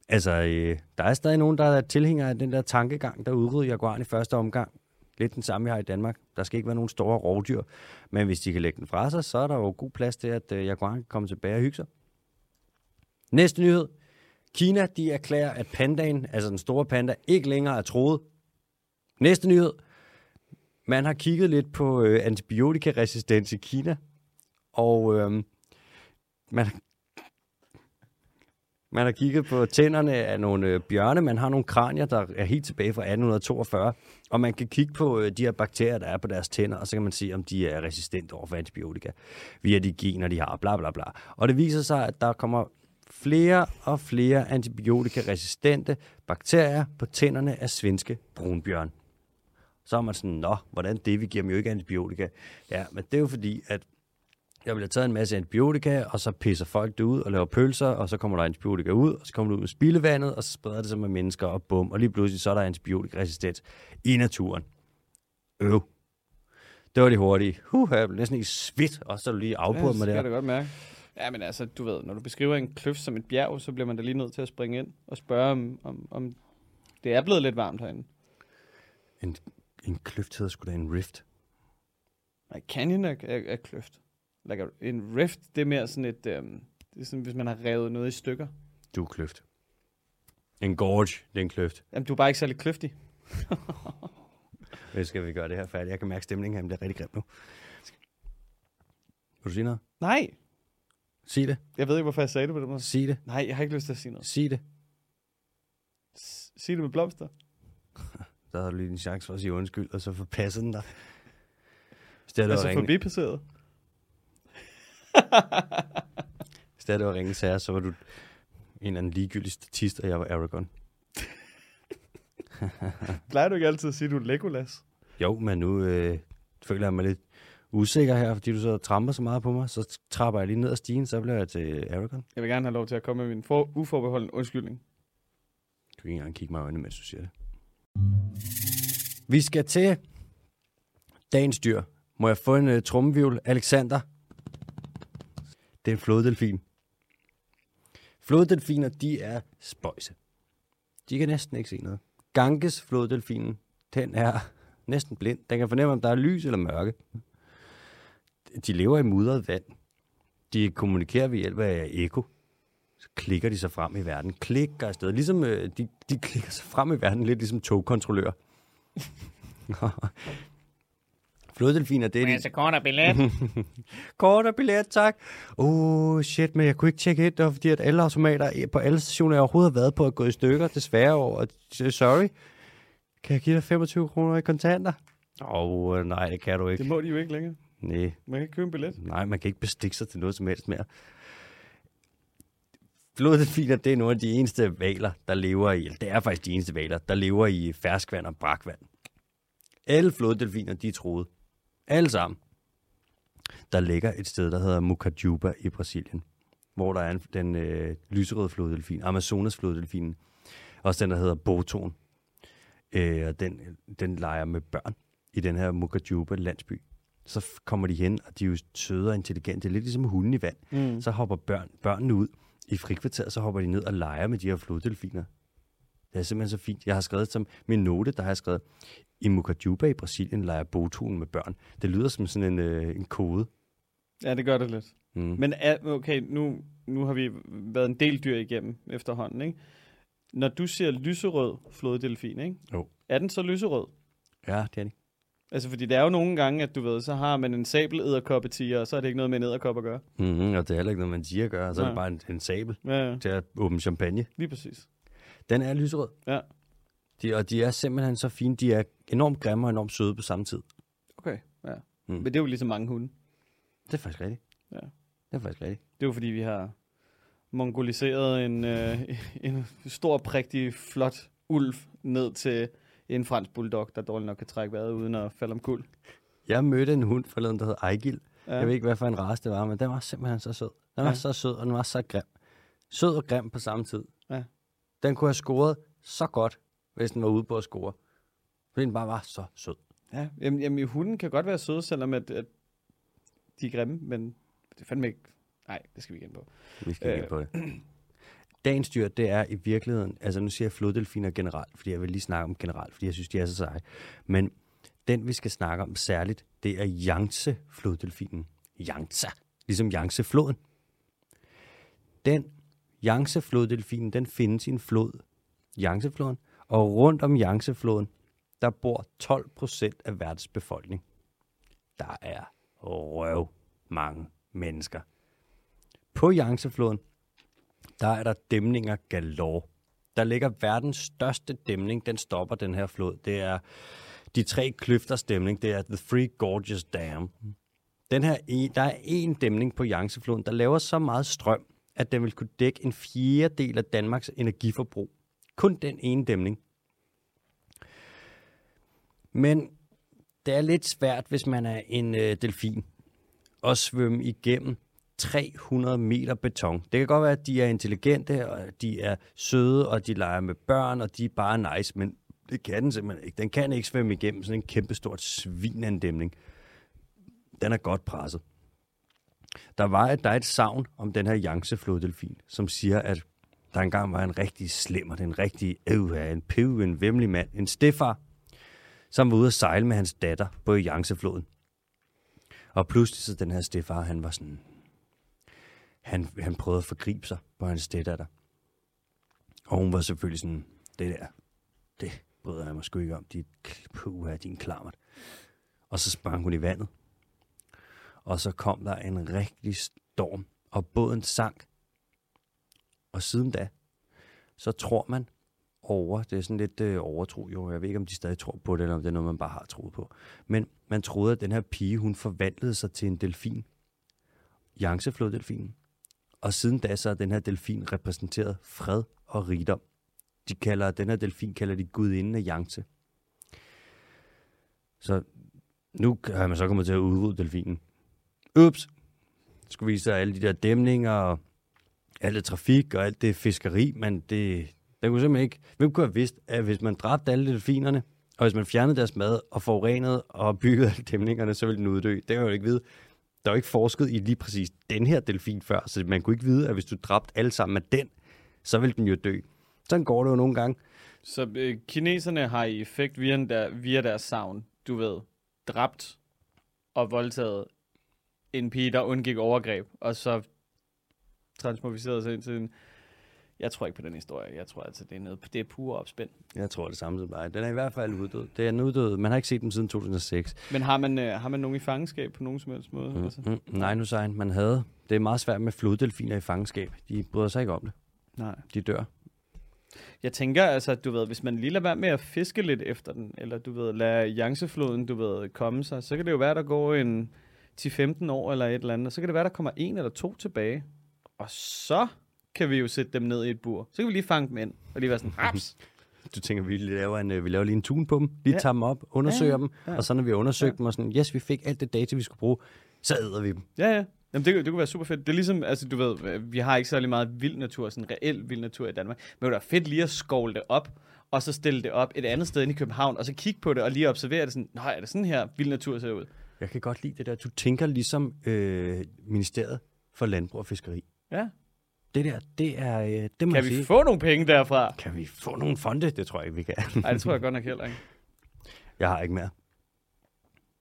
Altså, øh, der er stadig nogen, der er tilhængere af den der tankegang, der udrydde jaguaren i første omgang. Lidt den samme, vi har i Danmark. Der skal ikke være nogen store rovdyr. Men hvis de kan lægge den fra sig, så er der jo god plads til, at øh, jaguaren kan komme tilbage og hygge sig. Næste nyhed. Kina, de erklærer, at pandaen, altså den store panda, ikke længere er troet. Næste nyhed. Man har kigget lidt på øh, antibiotikaresistens i Kina, og øh, man, man har kigget på tænderne af nogle øh, bjørne. Man har nogle kranier, der er helt tilbage fra 1842, og man kan kigge på øh, de her bakterier, der er på deres tænder, og så kan man se, om de er resistent over for antibiotika, via de gener, de har, bla bla bla. Og det viser sig, at der kommer flere og flere antibiotikaresistente bakterier på tænderne af svenske brunbjørn. Så er man sådan, nå, hvordan det? Vi giver dem jo ikke antibiotika. Ja, men det er jo fordi, at der bliver taget en masse antibiotika, og så pisser folk det ud og laver pølser, og så kommer der antibiotika ud, og så kommer det ud med spildevandet, og så spreder det sig med mennesker, og bum, og lige pludselig så er der antibiotikaresistens i naturen. Øv. Det var de hurtige. Huh, jeg blev næsten ikke svedt, og så du lige afbrudt ja, mig det der. jeg da godt mærke. Ja, men altså, du ved, når du beskriver en kløft som et bjerg, så bliver man da lige nødt til at springe ind og spørge, om, om, om det er blevet lidt varmt herinde. En, en kløft hedder sgu da en rift. Nej, canyon er, er, er kløft. Like en rift, det er mere sådan et, øhm, det er sådan, hvis man har revet noget i stykker. Du er kløft. En gorge, det er en kløft. Jamen, du er bare ikke særlig kløftig. Nu skal vi gøre det her færdigt. Jeg kan mærke stemningen her, men det er rigtig grimt nu. Vil du sige noget? Nej, Sig det. jeg ved ikke, hvorfor jeg sagde det på den måde. Sig det. Nej, jeg har ikke lyst til at sige noget. Sig det. S- Sig det med blomster. Så har du lige en chance for at sige undskyld, og så forpasser den dig. Hvis det er, Altså forbipasseret. Hvis det er, det var ringe sager, så var du en eller anden ligegyldig statist, og jeg var Aragon. Plejer du ikke altid at sige, at du er Legolas? Jo, men nu øh, føler jeg mig lidt usikker her, fordi du så tramper så meget på mig. Så trapper jeg lige ned ad stigen, så bliver jeg til Aragon. Jeg vil gerne have lov til at komme med min for- uforbeholden undskyldning. Du kan ikke engang kigge mig i øjnene, mens du siger det. Vi skal til dagens dyr. Må jeg få en uh, trummevivl? Alexander. Det er en floddelfin. Floddelfiner, de er spøjse. De kan næsten ikke se noget. Ganges floddelfinen, den er næsten blind. Den kan fornemme, om der er lys eller mørke. De lever i mudret vand. De kommunikerer ved hjælp af eko så klikker de sig frem i verden. Klikker afsted. Ligesom, øh, de, de klikker sig frem i verden, lidt ligesom togkontrollører. Floddelfiner, det er de... kort og billet. Kort og billet, tak. Oh, shit, men jeg kunne ikke tjekke ind. Det var fordi, at alle automater på alle stationer, jeg overhovedet har været på, er gået i stykker. Desværre over. Sorry. Kan jeg give dig 25 kroner i kontanter? Åh, oh, nej, det kan du ikke. Det må de jo ikke længere. Nej, Man kan ikke købe en billet. Nej, man kan ikke bestikke sig til noget som helst mere. Floddelfiner, det er nogle af de eneste valer, der lever i, eller det er faktisk de eneste valer, der lever i ferskvand og brakvand. Alle floddelfiner, de er troede. Alle sammen. Der ligger et sted, der hedder Mucajuba i Brasilien, hvor der er en, den øh, lyserøde floddelfin, Amazonas floddelfinen, også den, der hedder Boton. Øh, og den, den leger med børn i den her Mucajuba landsby så kommer de hen, og de er jo søde og intelligente. Det er lidt ligesom hunden i vand. Mm. Så hopper børn, børnene ud i frikvarteret, så hopper de ned og leger med de her floddelfiner. Det er simpelthen så fint. Jeg har skrevet som min note, der har jeg skrevet, i Mucajuba i Brasilien leger botonen med børn. Det lyder som sådan en, øh, en kode. Ja, det gør det lidt. Mm. Men er, okay, nu, nu har vi været en del dyr igennem efterhånden, ikke? Når du siger lyserød floddelfin, ikke? Jo. Er den så lyserød? Ja, det er det. Altså, fordi det er jo nogle gange, at du ved, så har man en sabel edderkoppetiger, og så er det ikke noget med en edderkop at gøre. Mm-hmm, og det er heller ikke noget, man siger at gøre. Så er Nej. det bare en, en sabel Ja, ja. til at åbne champagne. lige præcis. Den er lyserød. Ja. De, og de er simpelthen så fine. De er enormt grimme og enormt søde på samme tid. Okay, ja. Mm. Men det er jo ligesom mange hunde. Det er faktisk rigtigt. Ja. Det er faktisk rigtigt. Det er jo fordi, vi har mongoliseret en, øh, en stor, prægtig, flot ulv ned til en fransk bulldog, der dårligt nok kan trække vejret uden at falde om kul. Jeg mødte en hund forleden, der hed Ejgil. Ja. Jeg ved ikke, hvad for en race det var, men den var simpelthen så sød. Den var ja. så sød, og den var så grim. Sød og grim på samme tid. Ja. Den kunne have scoret så godt, hvis den var ude på at score. Fordi den bare var så sød. Ja, jamen, jamen hunden kan godt være søde, selvom at, at de er grimme, men det er fandme ikke... Nej, det skal vi ikke ind på. Vi skal Øh. øh. på det. Dagens dyr, det er i virkeligheden, altså nu siger jeg floddelfiner generelt, fordi jeg vil lige snakke om generelt, fordi jeg synes, de er så seje. Men den, vi skal snakke om særligt, det er Yangtze-floddelfinen. Yangtze, ligesom Yangtze-floden. Den Yangtze-floddelfinen, den findes i en flod, Yangtze-floden, og rundt om Yangtze-floden, der bor 12 procent af verdens befolkning. Der er røv mange mennesker. På Yangtze-floden, der er der dæmninger galore. Der ligger verdens største dæmning, den stopper den her flod. Det er de tre kløfters dæmning, det er The Three Gorges Dam. Den her, der er en dæmning på Yangtze-floden, der laver så meget strøm, at den vil kunne dække en fjerdedel af Danmarks energiforbrug. Kun den ene dæmning. Men det er lidt svært, hvis man er en øh, delfin, at svømme igennem 300 meter beton. Det kan godt være, at de er intelligente, og de er søde, og de leger med børn, og de er bare nice, men det kan den simpelthen ikke. Den kan ikke svømme igennem sådan en kæmpestort svinandæmning. Den er godt presset. Der, var at der er et savn om den her Yangtze-floddelfin, som siger, at der engang var en rigtig slimmer, en rigtig øve, øh, en piv, en vemmelig mand, en stefar, som var ude at sejle med hans datter på Yangtze-floden. Og pludselig så den her stefar, han var sådan, han, han prøvede at forgribe sig på hans steddatter. Og hun var selvfølgelig sådan, det der, det bryder jeg mig sgu ikke om, dit puha, din klammert. Og så sprang hun i vandet. Og så kom der en rigtig storm, og båden sank. Og siden da, så tror man over, det er sådan lidt øh, overtro jo, jeg ved ikke, om de stadig tror på det, eller om det er noget, man bare har troet på. Men man troede, at den her pige, hun forvandlede sig til en delfin. Yangtze-floddelfinen. Og siden da, så er den her delfin repræsenteret fred og rigdom. De kalder, den her delfin kalder de gudinden af Yangtze. Så nu har man så kommet til at udrydde delfinen. Ups! Skulle vise sig alle de der dæmninger og alt det trafik og alt det fiskeri, men det, den kunne simpelthen ikke... Hvem kunne have vidst, at hvis man dræbte alle delfinerne, og hvis man fjernede deres mad og forurenede og byggede alle dæmningerne, så ville den uddø. Det kan jeg jo ikke vide. Der er jo ikke forsket i lige præcis den her delfin før, så man kunne ikke vide, at hvis du dræbte alle sammen med den, så ville den jo dø. Sådan går det jo nogle gange. Så øh, kineserne har i effekt via, der, via deres savn, du ved, dræbt og voldtaget en pige, der undgik overgreb, og så transmorfiseret sig ind til en... Jeg tror ikke på den historie. Jeg tror altså, det er, noget, det er pure opspænd. Jeg tror det samme som dig. Den er i hvert fald uddød. Det er en uddød. Man har ikke set den siden 2006. Men har man, øh, har man nogen i fangenskab på nogen som helst måde? Mm, Altså? mm, nej, nu sagde man havde. Det er meget svært med floddelfiner i fangenskab. De bryder sig ikke om det. Nej. De dør. Jeg tænker altså, du ved, hvis man lige lader være med at fiske lidt efter den, eller du ved, lade Yangtze-floden, du ved, komme sig, så kan det jo være, der går en 10-15 år eller et eller andet, så kan det være, der kommer en eller to tilbage. Og så kan vi jo sætte dem ned i et bur. Så kan vi lige fange dem ind, og lige være sådan, haps. Du tænker, vi laver, en, øh, vi laver lige en tune på dem, lige Ja. tager dem op, undersøger Ja, dem, ja. og så når vi har undersøgt dem, og sådan, yes, vi fik alt det data, vi skulle bruge, så æder vi dem. Ja, ja. Jamen, det, det kunne være super fedt. Det er ligesom, altså du ved, vi har ikke særlig meget vild natur, sådan reel vild natur i Danmark. Men det er fedt lige at skovle det op, og så stille det op et andet sted inde i København, og så kigge på det, og lige observere det sådan, nej, er det sådan her vild natur ser ud? Jeg kan godt lide det der. Du tænker ligesom øh, Ministeriet for Landbrug og Fiskeri. Ja. Det der, det er, øh, det må Kan vi sige. få nogle penge derfra? Kan vi få nogle fonde? Det tror jeg ikke, vi kan. Nej, det tror jeg godt nok heller ikke. Jeg har ikke mere.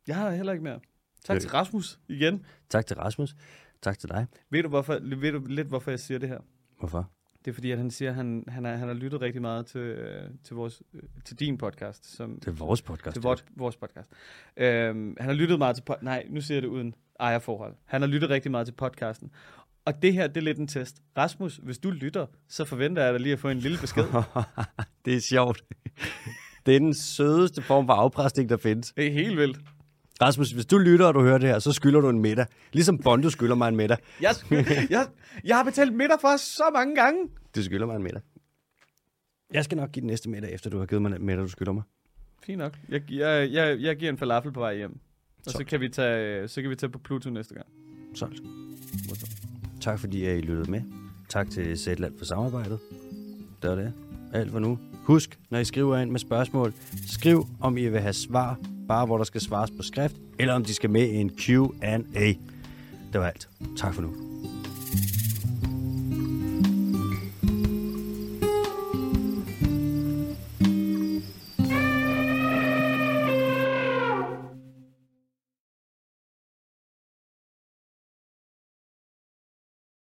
Jeg har heller ikke mere. Tak Øh. til Rasmus igen. Tak til Rasmus. Tak til dig. Ved du, hvorfor, ved du lidt, hvorfor jeg siger det her? Hvorfor? Det er fordi, at han siger, at han, han, har, han har lyttet rigtig meget til, øh, til, vores, øh, til din podcast. Som, Det er vores podcast. til vores, vores podcast. Øhm, han har lyttet meget til... Nej, nu siger jeg det uden ejerforhold. Han har lyttet rigtig meget til podcasten. Og det her, det er lidt en test. Rasmus, hvis du lytter, så forventer jeg dig lige at få en lille besked. det er sjovt. det er den sødeste form for afpresning, der findes. Det er helt vildt. Rasmus, hvis du lytter, og du hører det her, så skylder du en middag. Ligesom Bondo skylder mig en middag. Jeg, jeg, jeg har betalt middag for så mange gange. Du skylder mig en middag. Jeg skal nok give den næste middag, efter du har givet mig den middag, du skylder mig. Fint nok. Jeg, jeg, jeg, jeg giver en falafel på vej hjem. Og så kan, vi tage, så kan vi tage på Pluto næste gang. Solgt. Tak fordi I lyttede med. Tak til Zetland for samarbejdet. Det var det. Alt for nu. Husk, når I skriver ind med spørgsmål, skriv om I vil have svar, bare hvor der skal svares på skrift, eller om de skal med i en Q&A. Det var alt. Tak for nu.